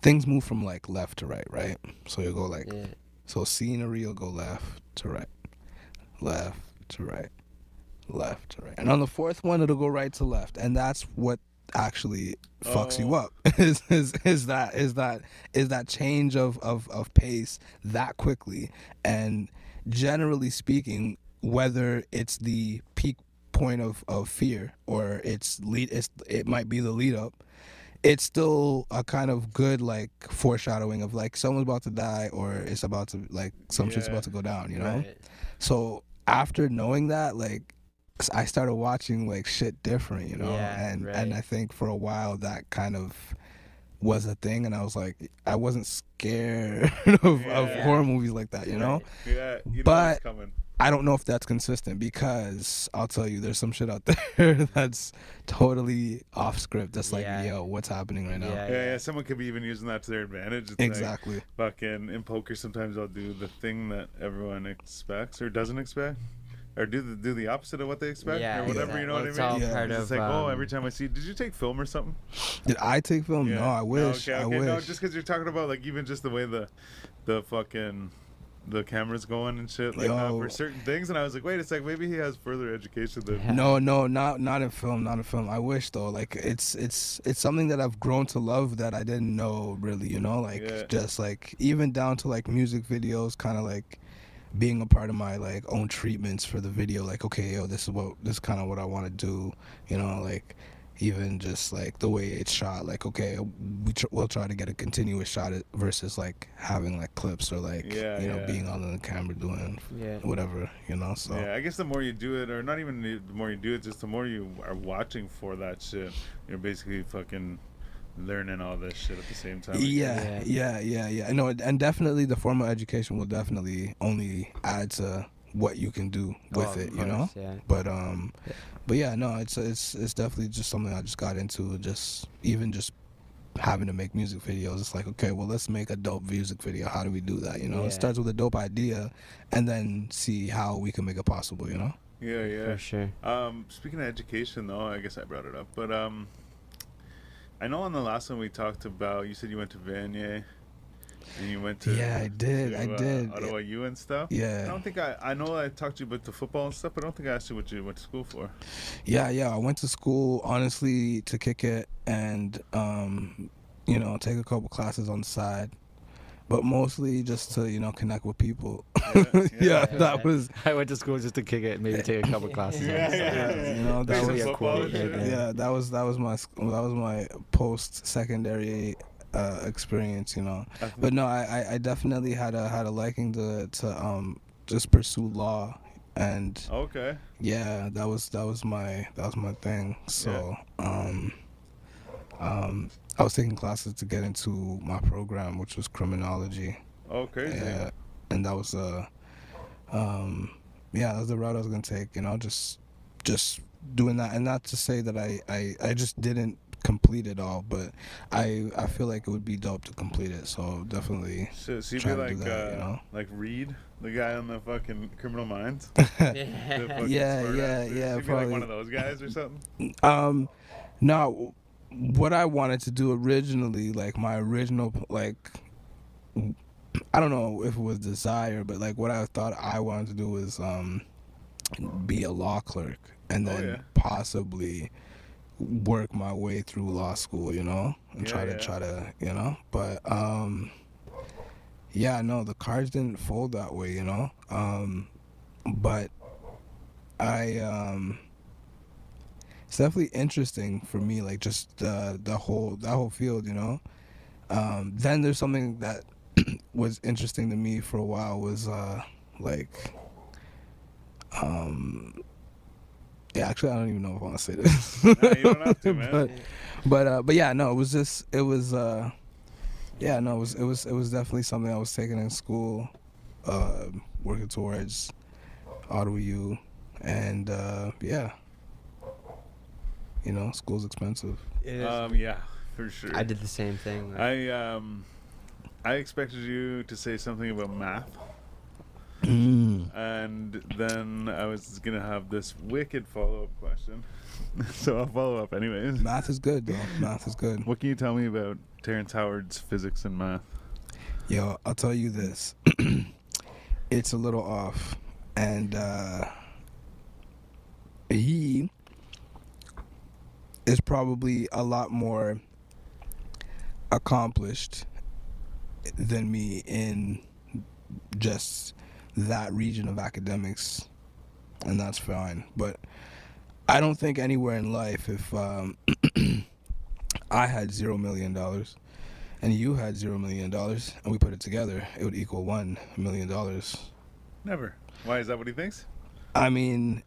things move from like left to right, right? So you go like, Yeah. so scenery will go left to right, left to right, left to right, and on the fourth one it'll go right to left, and that's what actually fucks you Oh. up. Is, is is that is that is that change of, of of pace that quickly? And generally speaking whether it's the peak point of, of fear or it's lead it's it might be the lead up it's still a kind of good like foreshadowing of like someone's about to die or it's about to like some shit's about to go down you know? Right. so after knowing that like i started watching like shit different you know Yeah, and and i think for a while that kind of was a thing and i was like i wasn't scared of, of Yeah. horror movies like that you know Yeah, you know But- I don't know if that's consistent because I'll tell you, there's some shit out there that's totally off script. That's like, Yeah. yo, what's happening right now? Yeah. Yeah, yeah, someone could be even using that to their advantage. It's like, Exactly. fucking in poker sometimes I'll do the thing that everyone expects or doesn't expect. Or do the do the opposite of what they expect Yeah, or whatever, yeah. you know Well, what it's I mean? all Yeah. part It's of like, oh, um, every time I see, did you take film or something? Did I take film? Yeah. No, I wish. okay, I wish. No, just because you're talking about like even just the way the, the fucking, the camera's going and shit like that Yo. for certain things, and I was like, wait a sec, maybe he has further education than. No, no, not not in film, not in film. I wish though. Like it's it's it's something that I've grown to love that I didn't know really. You know, like Yeah. just like even down to like music videos, kind of like being a part of my like own treatments for the video. Like okay, yo, this is what this is kind of what I want to do. You know, like even just like the way it's shot. Like okay, we tr- we'll try to get a continuous shot versus like having like clips or like Yeah, you know yeah. being on the camera doing Yeah. whatever. You know, so. Yeah, I guess the more you do it, or not even the the more you do it, just the more you are watching for that shit. You're basically fucking learning all this shit at the same time. I. Yeah, yeah, yeah, yeah. No, and definitely the formal education will definitely only add to what you can do with Oh, it, of you know. Yeah. But um, Yeah. but yeah, no, it's it's it's definitely just something I just got into. Just even just having to make music videos. It's like okay, well, let's make a dope music video. How do we do that? You know, Yeah. it starts with a dope idea, and then see how we can make it possible. You know. Yeah, yeah. For sure. Um, speaking of education, though, I guess I brought it up, but um, I know on the last one we talked about, you said you went to Vanier, and you went to Yeah, I did, to, I uh, did. Ottawa U and stuff. Yeah, I don't think I I know I talked to you about the football and stuff, but I don't think I asked you what you went to school for. Yeah, yeah. I went to school honestly to kick it and um, you know, take a couple classes on the side. But mostly just to, you know, connect with people. Yeah, Yeah, yeah. that was I went to school just to kick it, and maybe take a couple classes. on Yeah, yeah, yeah, you know, that was- football Yeah, yeah. yeah, that was that was my that was my post secondary uh, experience, you know. I But no, I, I, I definitely had a had a liking to to um just pursue law and Okay. yeah that was that was my that was my thing so um um i was taking classes to get into my program which was criminology Oh, crazy. yeah and that was uh um yeah that was the route i was gonna take you know just just doing that and not to say that i i, I just didn't complete it all but i i feel like it would be dope to complete it so definitely So, so you'd Try be do like, that, uh, you know? like Reed, the guy on the fucking Criminal Minds. Yeah. The Yeah, yeah, ass dude. yeah, You'd be like one of those guys or something. Um, no, what I wanted to do originally, like my original, like, I don't know if it was desire, but like what I thought I wanted to do was um, be a law clerk and Oh, then yeah. possibly work my way through law school, you know, and Yeah, try to yeah. try to, you know, but um, yeah, no, the cards didn't fold that way, you know, um, but I um it's definitely interesting for me like just uh, the whole that whole field you know? Um, then there's something that was interesting to me for a while was uh, like um yeah actually i don't even know if i want to say this. Nah, you don't have to, but but uh but yeah no it was just it was uh yeah no it was it was it was definitely something i was taking in school uh working towards Ottawa U and uh yeah you know school's expensive It is. Um, yeah, for sure. I did the same thing. like- I um, I expected you to say something about math, Mm. and then I was gonna have this wicked follow-up question. so I'll follow up anyways. math is good though math is good What can you tell me about Terrence Howard's physics and math? Yo, I'll tell you this. it's a little off. And uh he is probably a lot more accomplished than me in just that region of academics and that's fine but I don't think anywhere in life if um, I had zero million dollars and you had zero million dollars and we put it together, it would equal one million dollars. Never. Why is that what he thinks? I mean,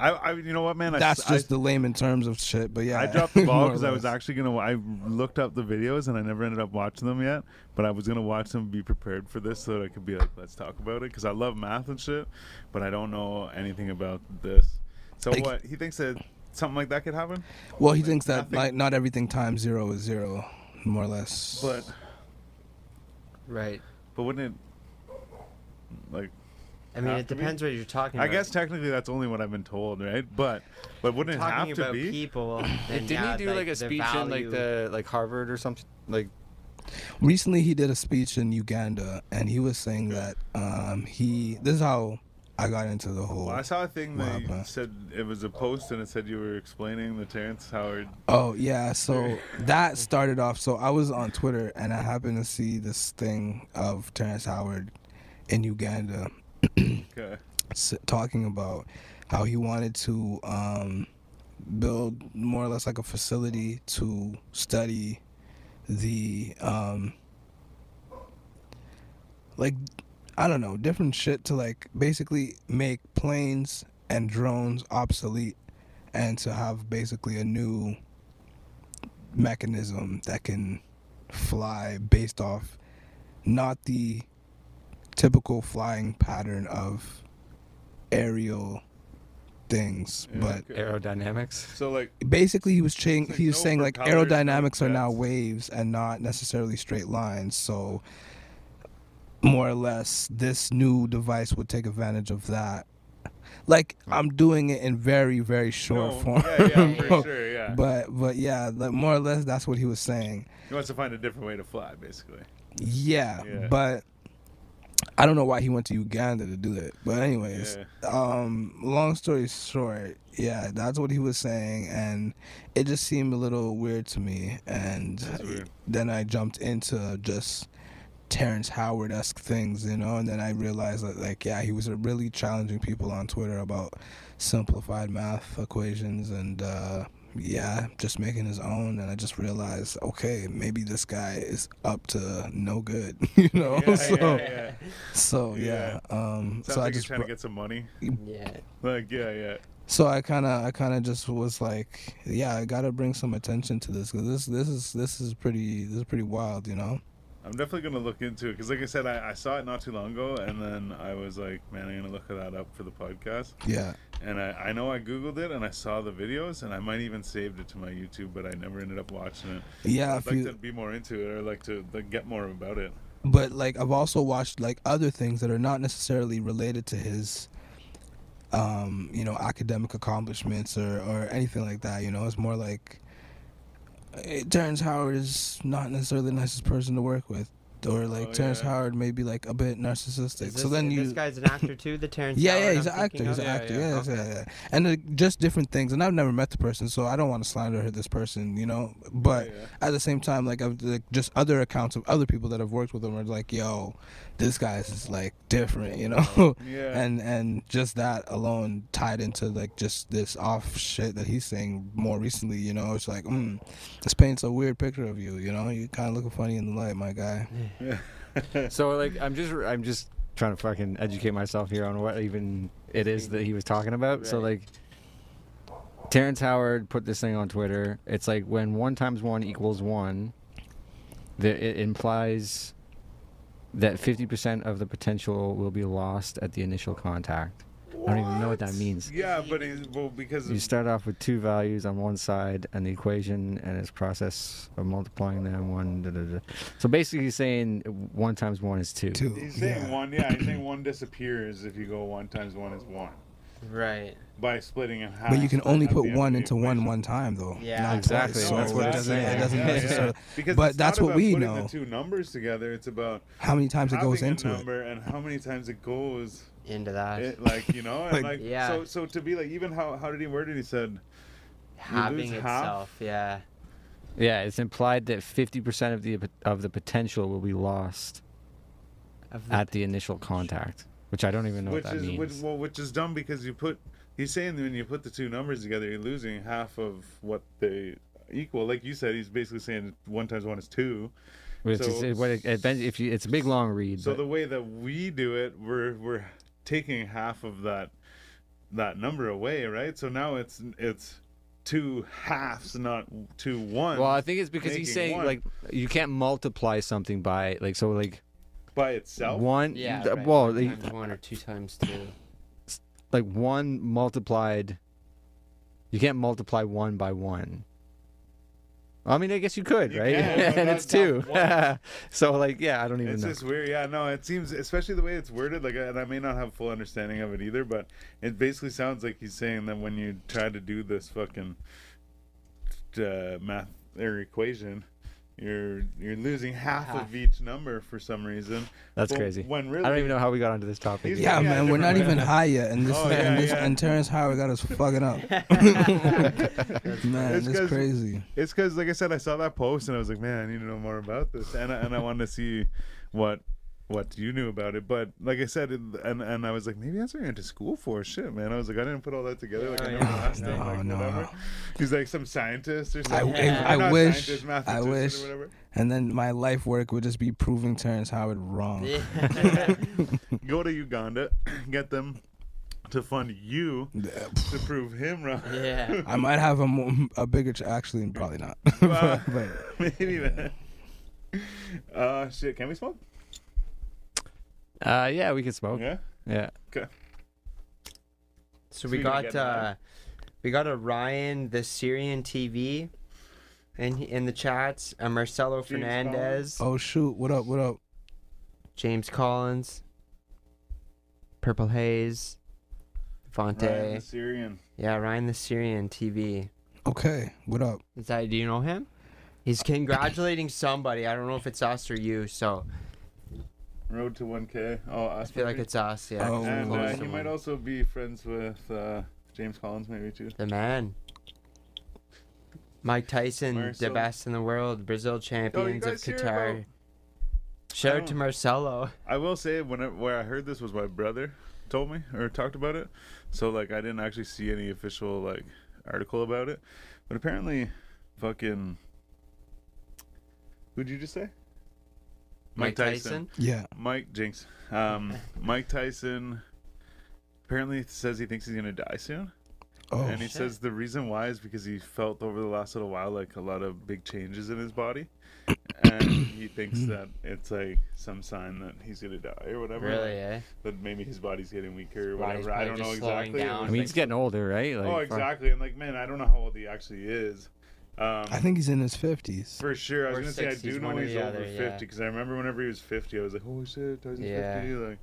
I, I you know what, man? I, that's I, just the lame in terms of shit. But yeah, I dropped the ball because I was actually gonna. I looked up the videos and I never ended up watching them yet. But I was gonna watch them, be prepared for this, so that I could be like, let's talk about it. Because I love math and shit, but I don't know anything about this. So Like- what he thinks that something like that could happen, Well, he thinks that like not everything times zero is zero, more or less. but Right. but wouldn't it like? I mean, Have it to be? depends what you're talking I about. guess technically that's only what I've been told, right? But but wouldn't it talking have to about be? people. then Didn't yeah, he do like, a the speech in like value- the like Harvard or something? Like Recently, he did a speech in Uganda, and he was saying Okay. that um, he. This is how I got into the whole. Well, I saw a thing What that happened? said it was a post and it said you were explaining the Terrence Howard. Oh yeah, so that started off. So I was on Twitter and I happened to see this thing of Terrence Howard in Uganda Okay. talking about how he wanted to um, build more or less like a facility to study the um, like I don't know different shit to like basically make planes and drones obsolete and to have basically a new mechanism that can fly based off not the typical flying pattern of aerial things Yeah, but okay. aerodynamics. So like basically he was saying like he was no saying like propellers, no aerodynamics are now waves and not necessarily straight lines so more or less this new device would take advantage of that like i'm doing it in very very short no, form Yeah, yeah, for sure, yeah. but but yeah like more or less that's what he was saying he wants to find a different way to fly, basically. yeah, Yeah. but i don't know why he went to uganda to do that but anyways Yeah. um long story short yeah that's what he was saying and it just seemed a little weird to me and then i jumped into just terrence howard-esque things you know and then i realized that like yeah he was really challenging people on twitter about simplified math equations and uh yeah just making his own and i just realized okay maybe this guy is up to no good you know Yeah, so yeah, yeah. so yeah, um Sounds so i like he's just trying br- to get some money. Yeah. Like, yeah, yeah. so I kind of, I kind of just was like, yeah, I gotta bring some attention to this because this, this is, this is pretty, this is pretty wild, you know. I'm definitely gonna look into it because, like I said, I, I saw it not too long ago, and then I was like, man, I'm gonna look that up for the podcast. Yeah, And I, I know I googled it and I saw the videos, and I might even saved it to my YouTube, but I never ended up watching it. yeah. I'd like you, to be more into it, or like to like, get more about it. but like I've also watched like other things that are not necessarily related to his, um, you know, academic accomplishments or or anything like that. You know, it's more like Terrence Howard is not necessarily the nicest person to work with. Or like Oh, Terrence yeah. Howard may be like a bit narcissistic. This, so then you this guy's an actor too, the Terrence Yeah, Howard yeah, he's I'm an actor. He's an Yeah, actor. yeah, Yeah, okay. yeah. And uh, just different things. And I've never met the person, so I don't want to slander this person, you know. But at the same time, like, I've, like just other accounts of other people that have worked with him are like, "Yo, this guy's is like different," you know. Yeah. and and just that alone tied into like just this off shit that he's saying more recently, you know. It's like, mm, this paints a weird picture of you, you know. You kind of looking funny in the light, my guy. yeah. So like I'm just I'm just trying to fucking educate myself here on what even it is that he was talking about. So like Terrence Howard put this thing on Twitter. It's like when one times one equals one, that it implies that 50% of the potential will be lost at the initial contact. I don't even know what that means. Yeah, but he's, well, because You of- start off with two values on one side and the equation and its process of multiplying them. One, da, da, da. so basically, he's saying one times one is two. Too. he's saying yeah. one. Yeah, he's saying one disappears if you go one times one is one Right. by splitting in half. But you can only put one into one equation. one time though. Yeah, not exactly. twice. So That's what it it's doesn't, saying. it doesn't Yeah, yeah, yeah. necessarily. Because But it's that's not what about we know. The two numbers together. It's about How many times it having goes a into it? and how many times it goes. Into that. It, like you know, and Like- like, Yeah. So so to be like even how how did he word it? He said Having lose half? Yeah. Yeah, it's implied that 50% of the of the potential will be lost Of the at the initial contact, which I don't even know which what that is means. which, well, which is dumb because you put he's saying that when you put the two numbers together, you're losing half of what they equal. Like you said, he's basically saying one times one is two. Which So- is, what it- if you, it's a big long read. So but- the way that we do it, we're we're taking half of that that number away, right? So now it's it's two halves, not two ones. well, I think it's because he's saying one. like you can't multiply something by like so like by itself. one. Yeah. th- right, well, one like, times one or two times two. like one multiplied. You can't multiply one by one. I mean, I guess you could, You right? can, and it's two. so like, yeah, I don't even It's know. just weird, yeah. No, it seems, especially the way it's worded, like, and I may not have full understanding of it either, but it basically sounds like he's saying that when you try to do this fucking uh, math or equation, you're you're losing half, Half. of each number for some reason. That's Well, crazy. When really, I don't even know how we got onto this topic. Yeah, Yeah, man, we're not different even way. high yet, and this Oh, yeah, and, this, yeah. and Terrence Howard got us fucking up. man, It's it's 'cause- crazy. It's because, like I said, I saw that post and I was like, man, I need to know more about this, and I, and I wanted to see what what you knew about it. But like I said, it, and and I was like, maybe that's what you're into school for. Shit, man. I was like, I didn't put all that together. Like I never yeah. asked him. No, like, no. whatever. He's like some scientist or I, something. Yeah. I, Or wish, I wish, or whatever. and then my life work would just be proving Terrence Howard wrong. Yeah. Go to Uganda, get them to fund you to prove him wrong. Yeah. I might have a more, a bigger, ch- actually, probably not. Well, but, maybe man. Uh, shit. Can we smoke? Uh, yeah, we can smoke. Yeah. Yeah. Okay. So we Speaking got uh, we got a Ryan the Syrian TV, in in the chats. A Marcelo James Fernandez, oh shoot! What up? What up? James Collins, Purple Haze, Fonte. Ryan the Syrian. Yeah, Ryan the Syrian TV. Okay, what up? Is that? Do you know him? He's congratulating somebody. I don't know if it's us or you. So Road to 1K. Oh, I us feel like it's us. Yeah. Oh. And uh, to he might also be friends with uh, James Collins, maybe too. The man. Mike Tyson, the best in the world, Brazil champions of Qatar. about- Shout out to Marcelo. I will say, when I, where I heard this was my brother told me or talked about it. So like, I didn't actually see any official like article about it, but apparently, fucking. Who'd you just say? Mike Tyson. Yeah. Mike Jinx. Um, Mike Tyson apparently says he thinks he's gonna die soon. Oh, and he shit. says the reason why is because he felt over the last little while like a lot of big changes in his body, and he thinks that it's like some sign that he's gonna die or whatever. Really, eh? That maybe his body's getting weaker or Body's whatever. I probably don't know just slowing exactly. Down. I mean, he's getting older, right? Like, oh, fuck. exactly. And like, man, I don't know how old he actually is. Um, I think he's in his fifties. for sure. I was Or gonna say I do know he's over other, fifty yeah. because I remember whenever he was fifty, I was like, holy shit, Tyson's Yeah. fifty. Like,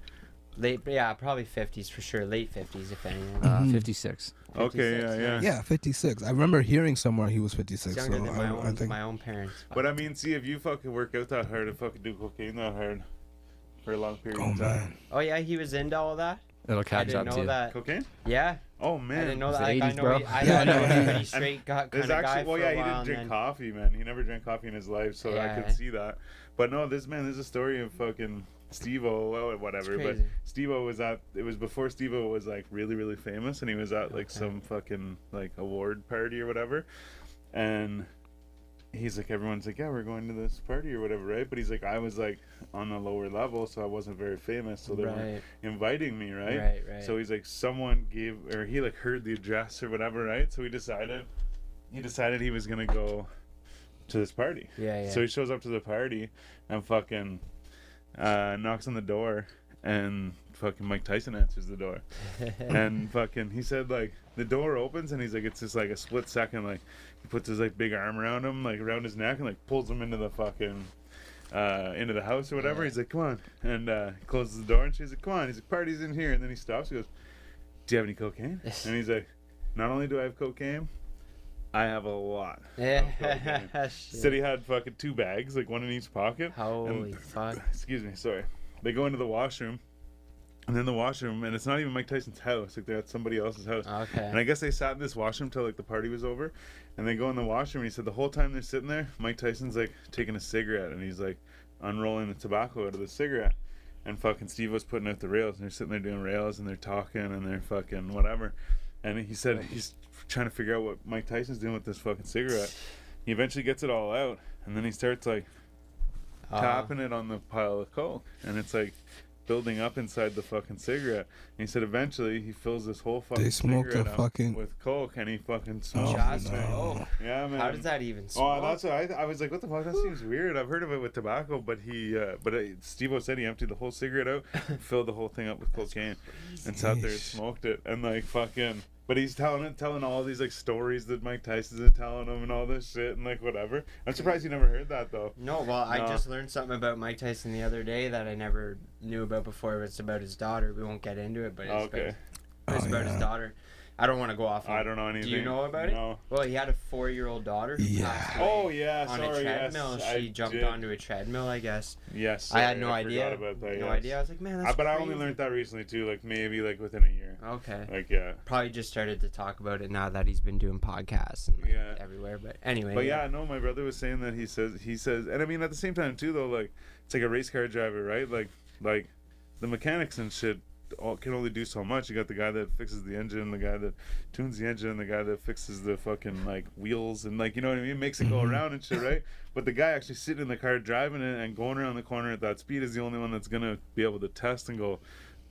Late, yeah, probably fifties for sure. Late fifties, if anything. Uh, Mhm. 56. okay, yeah, 56, yeah. Yeah, fifty six. I remember hearing somewhere he was fifty-six. He's six. So younger than my I, own, I think. my own parents. But I mean, see, if you fucking work out that hard and fucking do cocaine that hard for a long period Oh of time. man. oh yeah, he was into all that. It'll I catch didn't up to know you. that. Cocaine? Yeah, Oh man. I didn't know It's that. the Like, I know, bro. he, I Yeah, know, I know, he pretty straight got kind There's of guy actually, well, for yeah, a he didn't drink then- coffee, man. He never drank coffee in his life, so I could see that. But no, this man, there's a story of fucking Steve-O, well, whatever. But crazy. Steve-O was at, it was before Steve-O was like really, really famous, and he was at like Okay. some fucking like award party or whatever. And he's like, everyone's like, yeah, we're going to this party or whatever, right? But he's like, I was like on the lower level, so I wasn't very famous, so they right, inviting me, right? right, right. So he's like, someone gave, or he like heard the address or whatever, right? So he decided, he decided he was gonna go to this party. yeah, yeah. So he shows up to the party and fucking uh, knocks on the door, and fucking Mike Tyson answers the door, and fucking he said like the door opens and he's like it's just like a split second like he puts his like big arm around him like around his neck and like pulls him into the fucking uh, into the house or whatever. Yeah. He's like, come on, and uh, closes the door and she's like, come on. He's like, party's in here, and then he stops. He goes, do you have any cocaine? and he's like, not only do I have cocaine, I have a lot. yeah. Said he had fucking two bags, like one in each pocket. Holy fuck. Excuse me, sorry. They go into the washroom, and then the washroom, and it's not even Mike Tyson's house. Like they're at somebody else's house. Okay. And I guess they sat in this washroom till like the party was over, and they go in the washroom. And he said the whole time they're sitting there, Mike Tyson's like taking a cigarette, and he's like unrolling the tobacco out of the cigarette. And fucking Steve was putting out the rails, and they're sitting there doing rails, and they're talking, and they're fucking whatever. and he said he's trying to figure out what Mike Tyson's doing with this fucking cigarette. He eventually gets it all out, and then he starts like Uh, tapping it on the pile of coke, and it's like building up inside the fucking cigarette. And he said eventually he fills this whole fucking They smoked a cigarette up fucking- with coke, and he fucking Oh, smokes. Shots it. no. Yeah, man. How does that even Oh, smoke? that's what I, I was like, what the fuck? That seems weird. I've heard of it with tobacco, but he, uh, but uh, Steve-O said he emptied the whole cigarette out, filled the whole thing up with cocaine, and sat there and Yeesh. smoked it, and like fucking. But he's telling it, telling all these like stories that Mike Tyson's is telling him and all this shit and like whatever. I'm surprised you never heard that though. No, well, I just learned something about Mike Tyson the other day that I never knew about before. It's about his daughter. We won't get into it, but it's Okay. about, it's Oh, about yeah. his daughter. I don't want to go off. I don't know anything. Do you know about it? No. Well, he had a four-year-old daughter. Who Yeah. passed away Oh yeah, on sorry. a treadmill. yes, she I jumped did. onto a treadmill, I guess. Yes. I had no forgot idea. About that, no yes. idea. I was like, man, Uh, that's but I only learned that recently too, like maybe like within a year. Okay. Like yeah. Probably just started to talk about it now that he's been doing podcasts and like, Yeah. everywhere. But anyway. But yeah, no, my brother was saying that he says he says, and I mean at the same time too, though, like it's like a race car driver, right? Like, like the mechanics and shit all, can only do so much. You got the guy that fixes the engine, the guy that tunes the engine, the guy that fixes the fucking like wheels, and like you know what I mean, makes it go Mhm. around and shit, right? But the guy actually sitting in the car driving it and going around the corner at that speed is the only one that's gonna be able to test and go.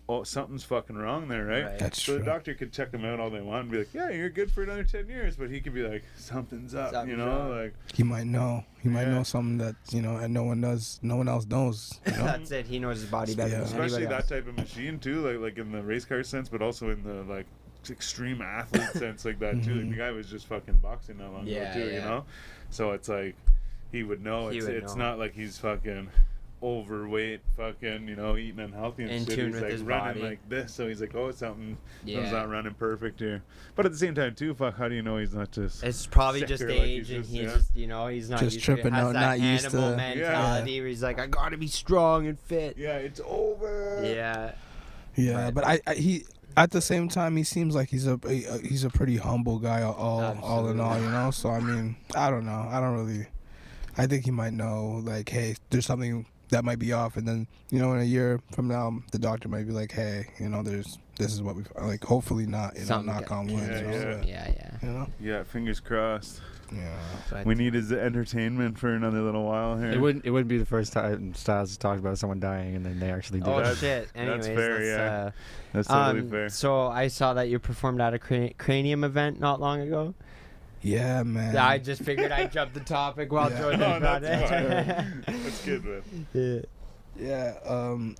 Oh, something's fucking wrong there, right? Right. That's so true. the doctor could check him out all they want and be like, "Yeah, you're good for another ten years," but he could be like, "Something's up," you know, wrong. like He might know. He might know something that you know, and no one does. No one else knows. You know? That's it. He knows his body better Yeah. than especially anybody that else. type of machine too, like like in the race car sense, but also in the like extreme athlete sense, like that too. Like Mhm. the guy was just fucking boxing that long Yeah, ago too, yeah. you know. So it's like he would know. He it's would it's know. not like he's fucking overweight, fucking you know, eating unhealthy and In shit. tune he's with like his running body. like this, so he's like, oh, something, something's Yeah. not running perfect here. But at the same time too, fuck, how do you know he's not just? It's probably just Sicker, like he's age, and just- he's yeah. just, you know, he's not Just used tripping to it. Has out, that not used Hannibal to- mentality where he's like, I gotta be strong and fit. yeah, it's over. Yeah, Yeah, Right. but I, I he at the same time he seems like he's a, a he's a pretty humble guy all all in all, you know. So I mean, I don't know. I don't really. I think he might know like, hey, there's something that might be off, and then you know, in a year from now, the doctor might be like, hey, you know, there's this is what we like. Hopefully not, you know, knock on wood, Yeah, yeah. so, yeah, yeah. You know, Yeah, fingers crossed. yeah. But We need his entertainment for another little while here. It wouldn't. It wouldn't be the first time Styles has talked about someone dying and then they actually did Oh it. That's- shit! that's fair, let's, yeah. uh, That's totally um, fair. So I saw that you performed at a cra- cranium event not long ago. Yeah, man. Yeah, I just figured I'd jump the topic while Yeah. Jordan No, brought that's it. fine. That's good, man. yeah, yeah. Um.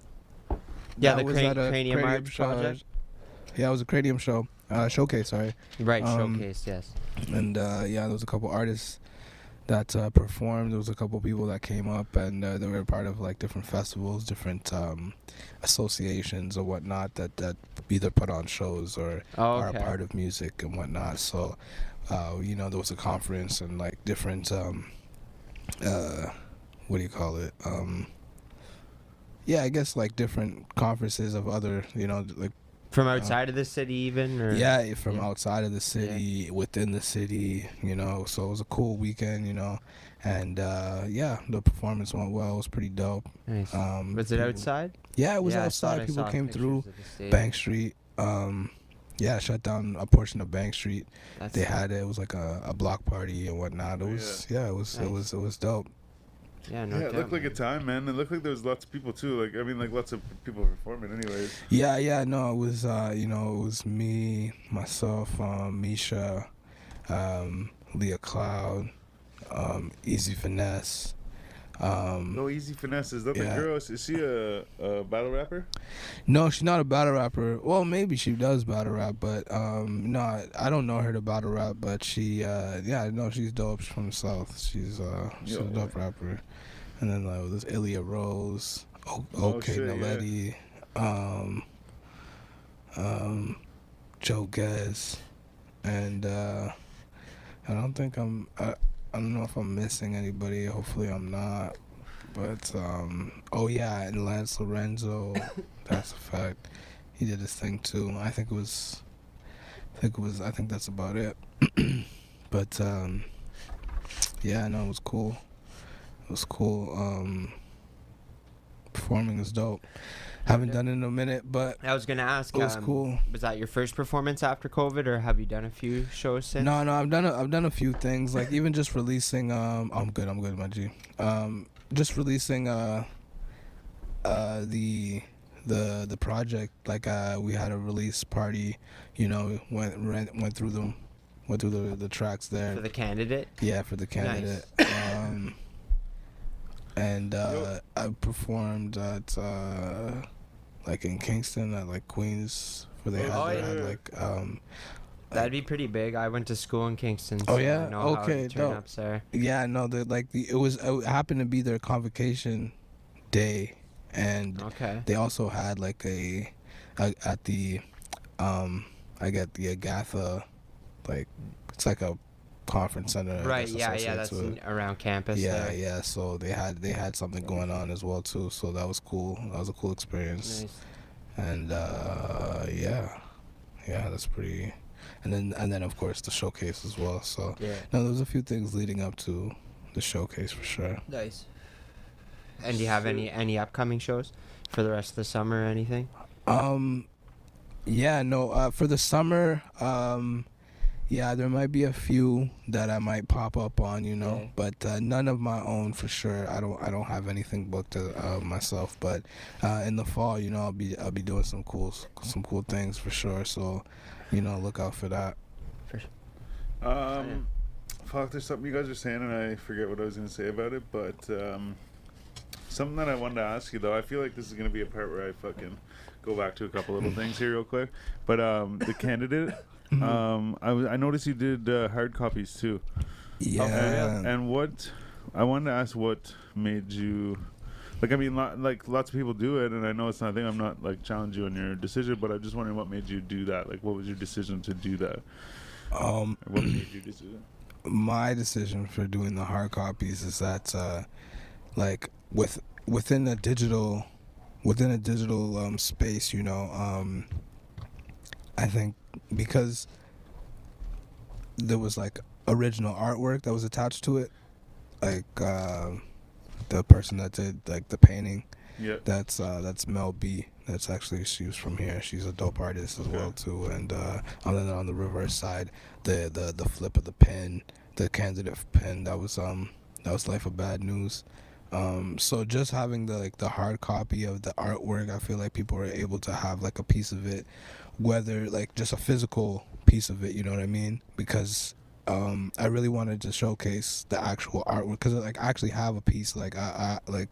yeah the cra- at cranium cranium arts show. project. Yeah, it was a cranium show, uh, showcase. Sorry. Right, Um, showcase. Yes. and uh, yeah, there was a couple artists that uh, performed. There was a couple people that came up, and uh, they were part of like different festivals, different um, associations or whatnot that that either put on shows or Oh, are a part of music and whatnot. So, uh, you know, there was a conference and like different, um, uh, what do you call it? Um, yeah, I guess like different conferences of other, you know, like From outside of the city, even. Or? yeah, from Yeah. outside of the city, within the city, you know. So it was a cool weekend, you know, and uh, yeah, the performance went well. It was pretty dope. Nice. Um, was it people- outside? Yeah, it was Yeah, I saw it, outside. People came through of the stage. Bank Street. Um, yeah, shut down a portion of Bank Street. That's They had it. It was like a, a block party and whatnot. It Oh, was yeah, it was it was it was dope. Yeah, no yeah, it doubt, looked like a time, man. It looked like there was lots of people too. Like I mean, like lots of people performing, anyways. Yeah, yeah, no, it was uh, you know, it was me, myself, um, Misha, um, Leah Cloud, um, Easy Finesse. Um, No easy finesses. Is that Yeah. the girl? Is she a, a battle rapper? no, she's not a battle rapper. Well, maybe she does battle rap, but um, no, I- don't know her to battle rap. But she, uh, yeah, no, she's dope. She's from the south. She's uh, she's Yo. a dope rapper. And then like there's Ilya Rose, o- Oh, OK shit, yeah. Naledi, um, um, Joe Gez, and uh, I don't think I'm. I, I don't know if I'm missing anybody. Hopefully, I'm not. But um, oh yeah, and Lance Lorenzo, that's a fact. He did his thing too. I think it was. I think it was. I think that's about it. but um, yeah, no, it was cool. It was cool. Um, performing is dope. Haven't done it in a minute, but I was gonna ask. it was um, cool. Was that your first performance after COVID, or have you done a few shows since? No, no, I've done a, I've done a few things like even just releasing. Um, I'm good. I'm good, my G. Um, just releasing. Uh, uh, the the the project like uh we had a release party. You know, went went, went through them, went through the the tracks there. For the candidate. Yeah, for the candidate. Um, and uh, I performed at uh, like in Kingston at like Queens where they had, Oh, they yeah. had like um, That'd be pretty big. I went to school in Kingston. Oh, yeah? I know how Okay, the turn dope. ups there. yeah no the like the it was it happened to be their convocation day and Okay. they also had like a, a at the um I get the Agatha like it's like a conference center Right. Yeah. Yeah. That's in, around campus. yeah there. yeah so they had they had something going on as well too so that was cool that was a cool experience Nice. and uh yeah yeah that's pretty and then and then of course the showcase as well so Yeah. no there's a few things leading up to the showcase for sure Nice. And do you have any any upcoming shows for the rest of the summer or anything? um yeah no uh for the summer um yeah there might be a few that i might pop up on you know Yeah. but uh, none of my own for sure i don't i don't have anything booked uh, uh, myself but uh in the fall you know i'll be i'll be doing some cool some cool things for sure so you know look out for that For sure. Um, fuck, there's something you guys are saying, and I forget what I was gonna say about it. But um, something that I wanted to ask you though, I feel like this is gonna be a part where I fucking go back to a couple little things here real quick. But um, the candidate, um, I was I noticed you did uh, hard copies too. yeah And, and what I wanted to ask, what made you? Like I mean, lo- like lots of people do it, and I know it's not a thing. I'm not like challenging you on your decision, but I'm just wondering what made you do that. Like, what was your decision to do that? um Or what made your decision? my decision for doing the hard copies is that uh like with within a digital within a digital um space you know um i think because there was like original artwork that was attached to it like uh the person that did like the painting Yeah. that's uh that's Mel B. That's actually she was from here. She's a dope artist as Okay. well too. And uh and then on the reverse side, the the the flip of the pen, the candidate pen, that was um that was Life of Bad News. Um so just having the like the hard copy of the artwork, I feel like people are able to have like a piece of it, whether like just a physical piece of it, you know what I mean? Because um I really wanted to showcase the actual artwork because like I actually have a piece like I, I like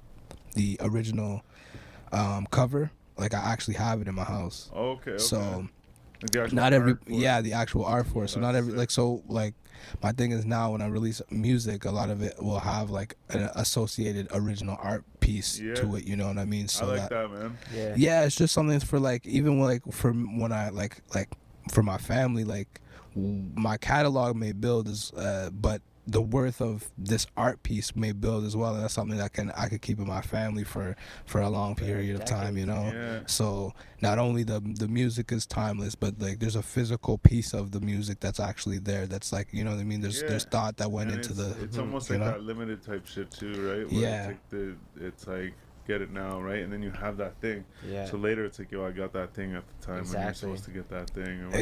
the original um cover like I actually have it in my house Okay. okay. so Like the not every art yeah the actual art for it so not every sick. like so like my thing is now when I release music a lot of it will have like an associated original art piece Yeah. to it you know what I mean so I like that, man. Yeah. yeah it's just something for like even when, like for when i like like for my family like my catalog may build is uh but the worth of this art piece may build as well and that's something that can i could keep in my family for for a long period of time you know Yeah. so not only the the music is timeless but like there's a physical piece of the music that's actually there that's like you know what i mean there's Yeah. there's thought that went And into it's, the It's hmm, almost like know? that limited type shit too, right? Where Yeah. It's like the. It's like get it now, right? And then you have that thing. Yeah. So later it's like, yo, I got that thing at the time when you're supposed to get that thing. Whatever,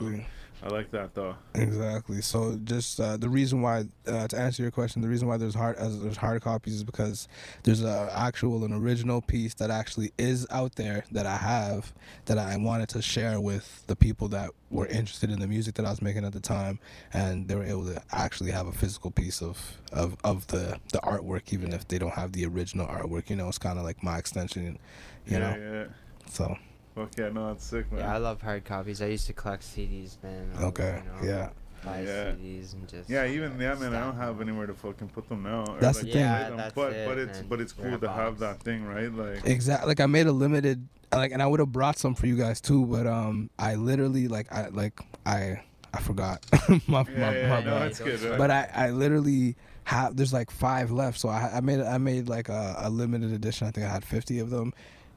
you know? I like that though. Exactly. So just uh, the reason why, uh, to answer your question, the reason why there's hard as there's hard copies is because there's a actual an original piece that actually is out there that I have that I wanted to share with the people that were interested in the music that I was making at the time, and they were able to actually have a physical piece of of, of the the artwork, even if they don't have the original artwork. You know, it's kind of like my extension. You yeah, know, yeah. so Fuck yeah, no, it's sick, man. Yeah, I love hard copies. I used to collect CDs, man. Okay, you know, yeah. Buy Yeah. CDs and just. Yeah, even yeah, man. I don't have anywhere to fucking put them now. or, That's like, the thing. Yeah, that's but it, but it's man. but it's cool a to have that thing, right? Like Exactly. Like I made a limited, like, and I would have brought some for you guys too, but um, I literally like I like I I forgot my yeah, my, yeah, my no, bad. it's good. right? But I I literally have there's like five left, so I I made I made like a, a limited edition. I think I had fifty of them,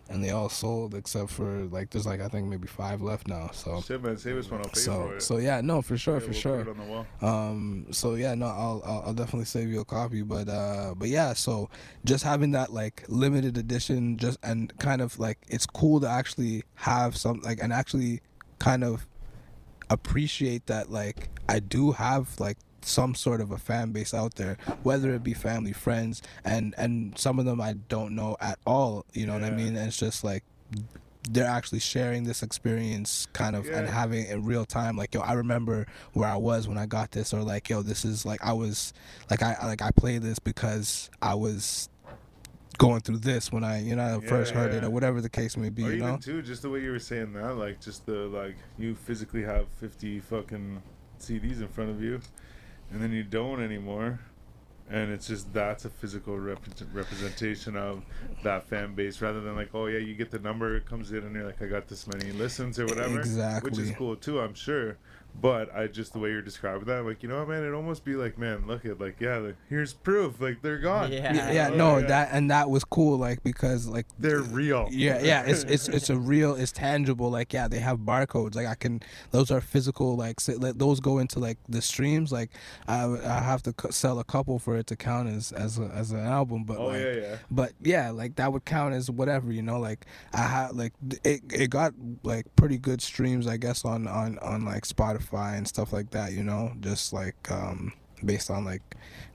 and they all sold except for like there's like I think maybe five left now. So Shit, man, save us one. I'll pay so for it. so yeah, no, for sure, Yeah, for we'll sure. Put it on the wall. Um, so yeah, no, I'll, I'll I'll definitely save you a copy, but uh, but yeah, so just having that like limited edition, just and kind of like it's cool to actually have some like and actually kind of appreciate that like I do have like some sort of a fan base out there, whether it be family, friends, and and some of them I don't know at all. You know what I mean? And it's just like they're actually sharing this experience kind of and having it in real time like yo i remember where i was when i got this or like yo this is like i was like i like i played this because i was going through this when i you know first Yeah, heard it or whatever the case may be or you know too, just the way you were saying that, like just the like you physically have fifty fucking CDs in front of you, and then you don't anymore, and it's just that's a physical rep- representation of that fan base rather than like oh yeah you get the number it comes in and you're like I got this many listens or whatever, which is cool too I'm sure. But I just the way you're describing that, like you know, what, man, it'd almost be like, man, look at like, yeah, like, here's proof, like they're gone. Yeah. yeah, yeah Oh, no yeah. that and that was cool like because like they're real. yeah yeah it's it's it's a real it's tangible like yeah they have barcodes like i can those are physical like say, let those go into like the streams like i i have to sell a couple for it to count as as a, as an album but oh like yeah, yeah. but yeah like that would count as whatever you know like i had like it, it got like pretty good streams i guess on on on like spotify and stuff like that you know just like um based on like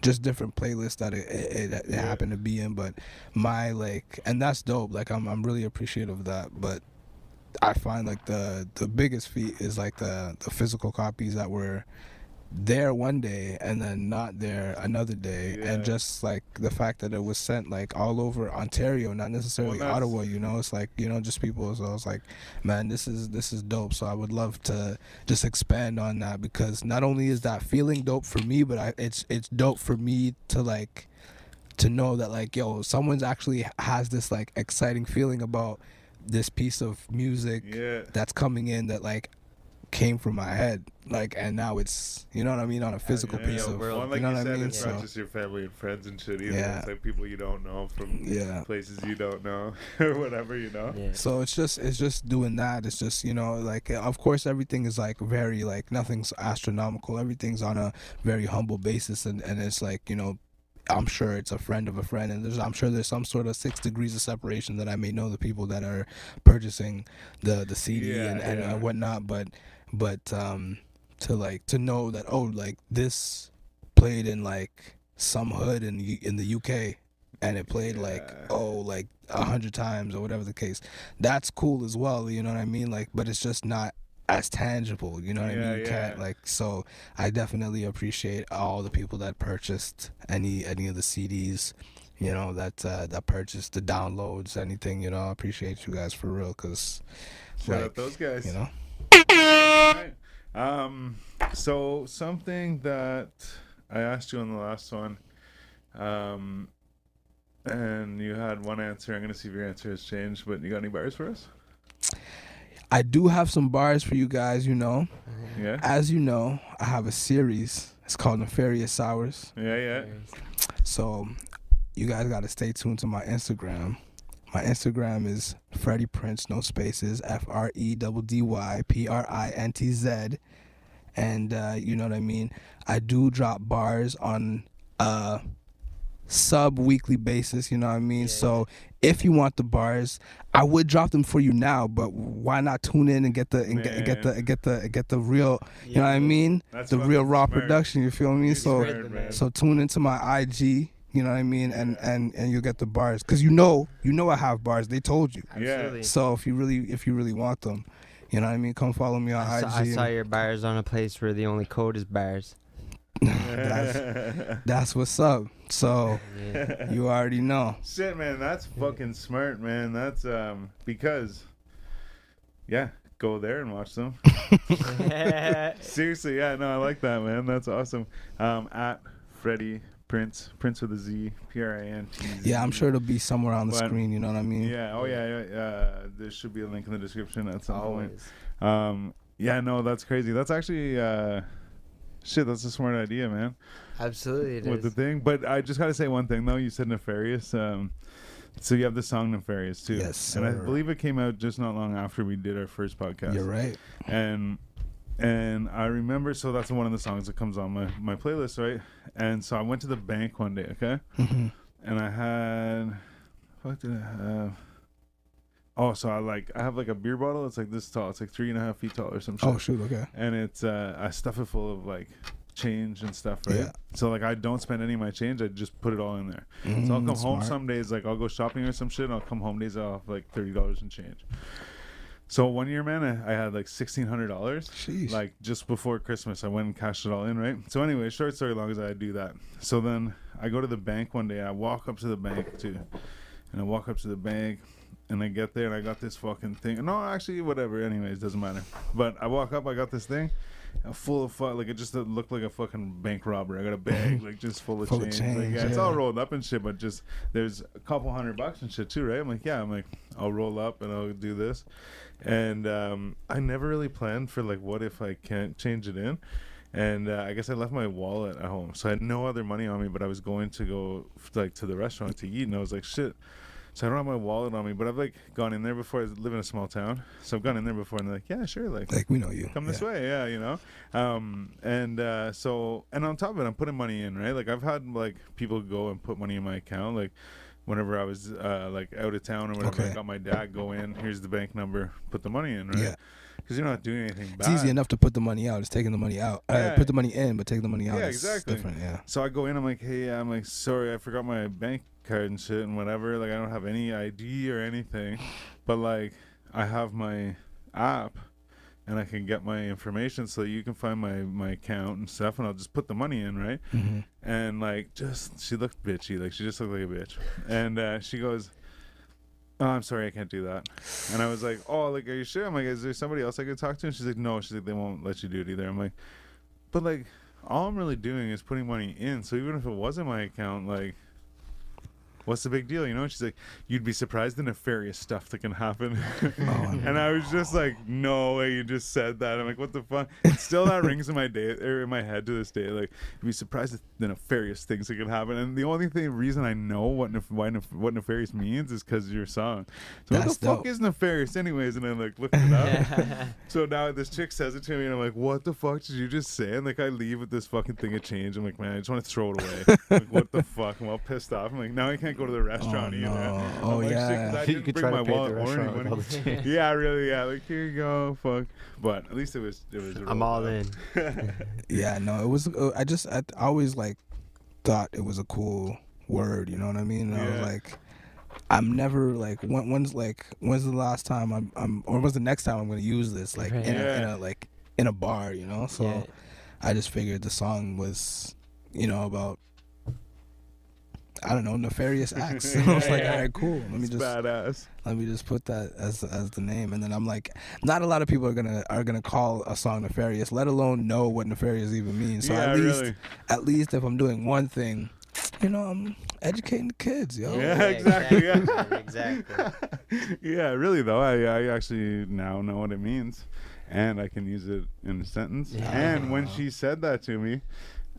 just different playlists that it, it, it, Yeah. happened to be in but my like and that's dope like i'm, I'm really appreciative of that but i find like the the biggest feat is like the the physical copies that were there one day and then not there another day Yeah. and just like the fact that it was sent like all over ontario not necessarily Well, ottawa you know it's like you know just people so i was like man this is this is dope so i would love to just expand on that because not only is that feeling dope for me but I, it's it's dope for me to like to know that like yo someone's actually has this like exciting feeling about this piece of music Yeah. that's coming in that like came from my head like and now it's you know what i mean on a physical Yeah, piece yeah, of world. Well, like you know you what said, i mean it's so not just your family and friends and shit either. Yeah. It's like people you don't know from yeah places you don't know or whatever, you know. Yeah. so it's just it's just doing that it's just you know like of course everything is like very like nothing's astronomical everything's on a very humble basis and and it's like you know I'm sure it's a friend of a friend, and there's I'm sure there's some sort of six degrees of separation that I may know the people that are purchasing the the CD Yeah, and, and yeah. uh, whatnot, but but um to like to know that oh like this played in like some hood in in the UK and it played like oh like a hundred times or whatever the case that's cool as well you know what I mean? Like but it's just not as tangible you know what I mean? You yeah. like so I definitely appreciate all the people that purchased any any of the CDs you know that uh, that purchased the downloads anything you know? I appreciate you guys for real because Shout like out those guys. you know Alright. Um, so something that I asked you on the last one, um, and you had one answer. I'm gonna see if your answer has changed. But you got any bars for us? I do have some bars for you guys you know Yeah. as you know I have a series it's called Nefarious Hours Yeah, yeah. So you guys got to stay tuned to my Instagram. My Instagram is Freddy Printz, no spaces, F R E D D Y P R I N T Z. And uh, you know what I mean? I do drop bars on a sub weekly basis, you know what I mean? Yeah, so if you want the bars, I would drop them for you now, but why not tune in and get the and get, get the get the get the real, you know what I mean? That's the real raw smart. production, you feel me? So so tune into my IG, you know what I mean, and and and you'll get the bars because you know you know I have bars. They told you. Absolutely. So if you really if you really want them, you know what I mean, come follow me on I saw, I saw your bars on a place where the only code is bars. that's, that's what's up. So Yeah. you already know. Shit, man, that's fucking smart, man. That's um because, yeah, go there and watch them. Seriously, yeah, no, I like that, man. That's awesome. Um, at Freddy Printz, Prince with a Z, P R I N T Z. Yeah, I'm sure it'll be somewhere on the But- screen. You know what I mean? Yeah. Oh yeah. yeah uh, there should be a link in the description at some point. Um. Yeah. No, that's crazy. That's actually uh, shit. That's a smart idea, man. Absolutely, it with the thing. But I just gotta say one thing though. You said nefarious. Um, So you have the song Nefarious too. Yes, And I believe it came out just not long after we did our first podcast. You're right. and and I remember so that's one of the songs that comes on my my playlist, right? And so I went to the bank one day, okay, hmm and I had what did I have? Oh, so I like I have like a beer bottle. It's like this tall. It's like three and a half feet tall or some shit. Oh shoot. Okay. and it's uh I stuff it full of like change and stuff, right? Yeah. So like I don't spend any of my change. I just put it all in there. So I'll Mm, come home smart. some days, like I'll go shopping or some shit. And I'll come home days off like thirty dollars and change. So one year, man, I, I had like sixteen hundred dollars. Like just before Christmas, I went and cashed it all in, right? So anyway, short story long as I do that. So then I go to the bank one day. I walk up to the bank too, and I walk up to the bank, and I get there and I got this fucking thing. No, actually, whatever. Anyways, doesn't matter. But I walk up, I got this thing. uh, Full of fu- like it just looked like a fucking bank robber. I got a bag like just full of Full of change. Like, change, yeah, it's all rolled up and shit, but just there's a couple hundred bucks and shit too, right? I'm like, yeah, I'm like, I'll roll up and I'll do this, and um, I never really planned for like, what if I can't change it in, and uh, I guess I left my wallet at home, so I had no other money on me, but I was going to go like to the restaurant to eat, and I was like, shit. So I don't have my wallet on me, but I've like gone in there before. I live in a small town, so I've gone in there before, and they're like, "Yeah, sure, like like we know you. come this Yeah. way yeah you know um and uh so and on top of it i'm putting money in right like i've had like people go and put money in my account like whenever i was uh like out of town or whatever i got my dad go in here's the bank number put the money in right Yeah. because you're not doing anything bad It's easy enough to put the money out. It's taking the money out. Uh, Yeah. put the money in, but take the money out. Yeah, is exactly. Different. Yeah. so i go in i'm like hey i'm like sorry i forgot my bank card and shit and whatever like i don't have any id or anything but like i have my app and i can get my information so you can find my my account and stuff and i'll just put the money in right? Hmm and like just she looked bitchy like she just looked like a bitch. And uh she goes oh i'm sorry i can't do that. And i was like oh like are you sure? I'm like is there somebody else i could talk to? And she's like no. She's like they won't let you do it either. I'm like but like all i'm really doing is putting money in so even if it wasn't my account like what's the big deal you know and she's like you'd be surprised the nefarious stuff that can happen and i was just like no way you just said that i'm like what the fuck still that rings in my day or in my head to this day like you'd be surprised the nefarious things that can happen and the only thing reason i know what nef- why nef- what nefarious means is because of your song so what That's the fuck is nefarious anyways and i like looked it up so now this chick says it to me, and I'm like, "What the fuck did you just say?" And like, I leave with this fucking thing of change. I'm like, "Man, I just want to throw it away." like, what the fuck? I'm all pissed off. I'm like, now I can't go to the restaurant Oh, either. no. I'm Oh, like, yeah. I You didn't could bring try to my pay wallet the or any restaurant with all money. the yeah, really. Yeah, like here you go. Fuck. But at least it was. It was. I'm all in. Yeah. No, it was. Uh, I just. I, I always like thought it was a cool word. You know what I mean? And I was Yeah. like. I'm never like when, when's like when's the last time I'm I'm or when's the next time I'm gonna use this like in, a, in a like in a bar you know so Yeah. I just figured the song was you know about I don't know nefarious acts so I was like all right cool let me just badass. let me just put that as as the name and then i'm like not a lot of people are gonna are gonna call a song nefarious let alone know what nefarious even means so yeah, at least really. at least if i'm doing one thing you know i'm educating the kids yo Yeah, exactly, yeah. exactly. yeah, really though, I I actually now know what it means, and I can use it in a sentence. Yeah. And when she said that to me,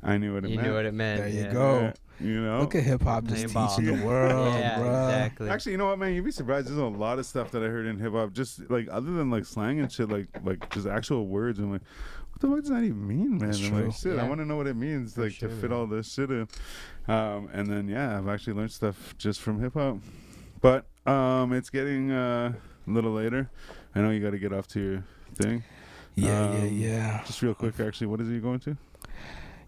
I knew what it You meant. knew what it meant. There you yeah. go. Yeah, you know. look at hip-hop just Playing ball. teaching the world Yeah, bruh. exactly. Actually, you know what, man? You'd be surprised. There's a lot of stuff that I heard in hip hop, just like other than like slang and shit, like like just actual words. I'm like, what the fuck does that even mean, man? It's I'm true. like, shit, I want to know what it means, For like sure, to fit man. all this shit in. Um, and then yeah, I've actually learned stuff just from hip hop. But um, it's getting uh, a little later. I know you got to get off to your thing. yeah yeah Um, yeah Just real quick, actually, what is it you going to?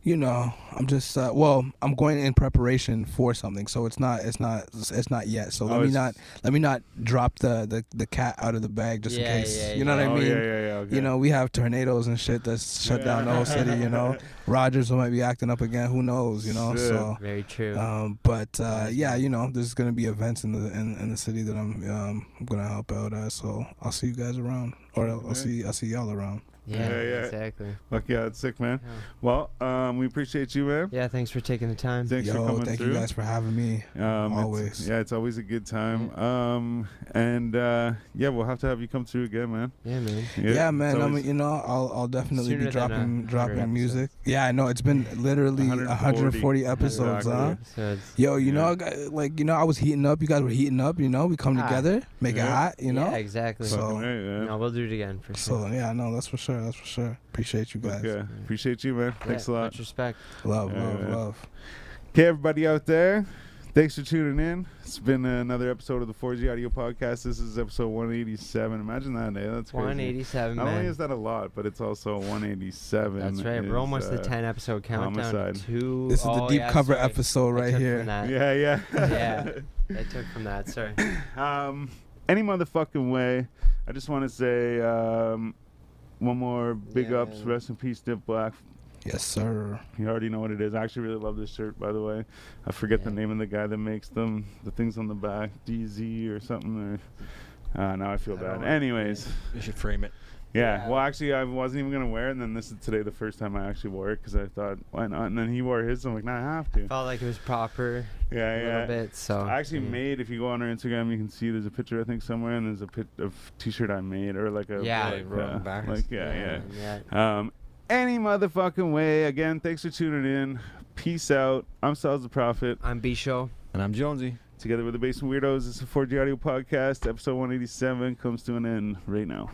You know i'm just uh, well i'm going in preparation for something so it's not it's not it's not yet so Oh, let me not let me not drop the the, the cat out of the bag just Yeah, in case yeah, you know yeah. what i oh, mean yeah, yeah, yeah. Okay. you know we have tornadoes and shit that's shut down the whole city you know rogers might be acting up again who knows you know Shit. so Very true. um but uh yeah you know there's gonna be events in the in, in the city that i'm um gonna help out at so i'll see you guys around or i'll, I'll see i'll see y'all around Yeah, Yeah, yeah. exactly. Fuck yeah, that's sick, man. Yeah. Well, um, we appreciate you, man. yeah, thanks for taking the time. Thanks for Yo, coming thank through. you guys for having me. Um, it's- Always. yeah, it's always a good time. Um, and uh, yeah, we'll have to have you come through again, man. Yeah, man. Yeah, it's man. I always- mean, you know, I'll I'll definitely Sooner be than, uh, dropping 100 dropping music. Yeah, I know it's been literally 140 140, episodes, Exactly. huh? So it's, Yo, you Yeah. know, I got- like you know, I was heating up. You guys were heating up. You know, we come Ah. together, make it hot. You know. yeah, exactly. So- Fucking right, man. no, we'll do it again for sure. So yeah, no, that's for sure. That's for sure. Appreciate you guys. Okay, appreciate you, man. Thanks a lot. Much respect. Love, Yeah, love, man. love. Okay, everybody out there, thanks for tuning in. It's been another episode of the 4G Audio Podcast. This is episode 187. Imagine that, eh? That's crazy. 187, Not only man. is that a lot, but it's also 187. That's right. is, We're almost uh, the 10 episode countdown. homicide. To This is the oh, deep yeah, cover sorry. episode I right took here. That. Yeah, yeah. Yeah. I took from that. Sorry. um, any motherfucking way. I just want to say um, one more big Yeah, ups. Rest in peace, Dip Black. Yes, sir. You already know what it is. I actually really love this shirt, by the way. I forget the name of the guy that makes them. The things on the back, DZ or something. Or uh, now I feel I bad. Anyways, You should frame it. Yeah. Yeah. Well, actually, I wasn't even gonna wear it, and then this is today the first time I actually wore it because I thought, why not? And then he wore his. So I'm like, nah, I have to. Felt like it was proper Yeah, a yeah. little bit. So I actually yeah. made. If you go on our Instagram, you can see there's a picture I think somewhere, and there's a pit of T-shirt I made, or like a Yeah. like, Like, uh, back. like yeah, yeah. man, yeah. Um, any motherfucking way. Again, thanks for tuning in. Peace out. I'm Styles the Prophet. I'm B Show. And I'm Jonesy. Together with the Basement Weirdos, this is a 4G Audio Podcast. Episode 187 comes to an end right now.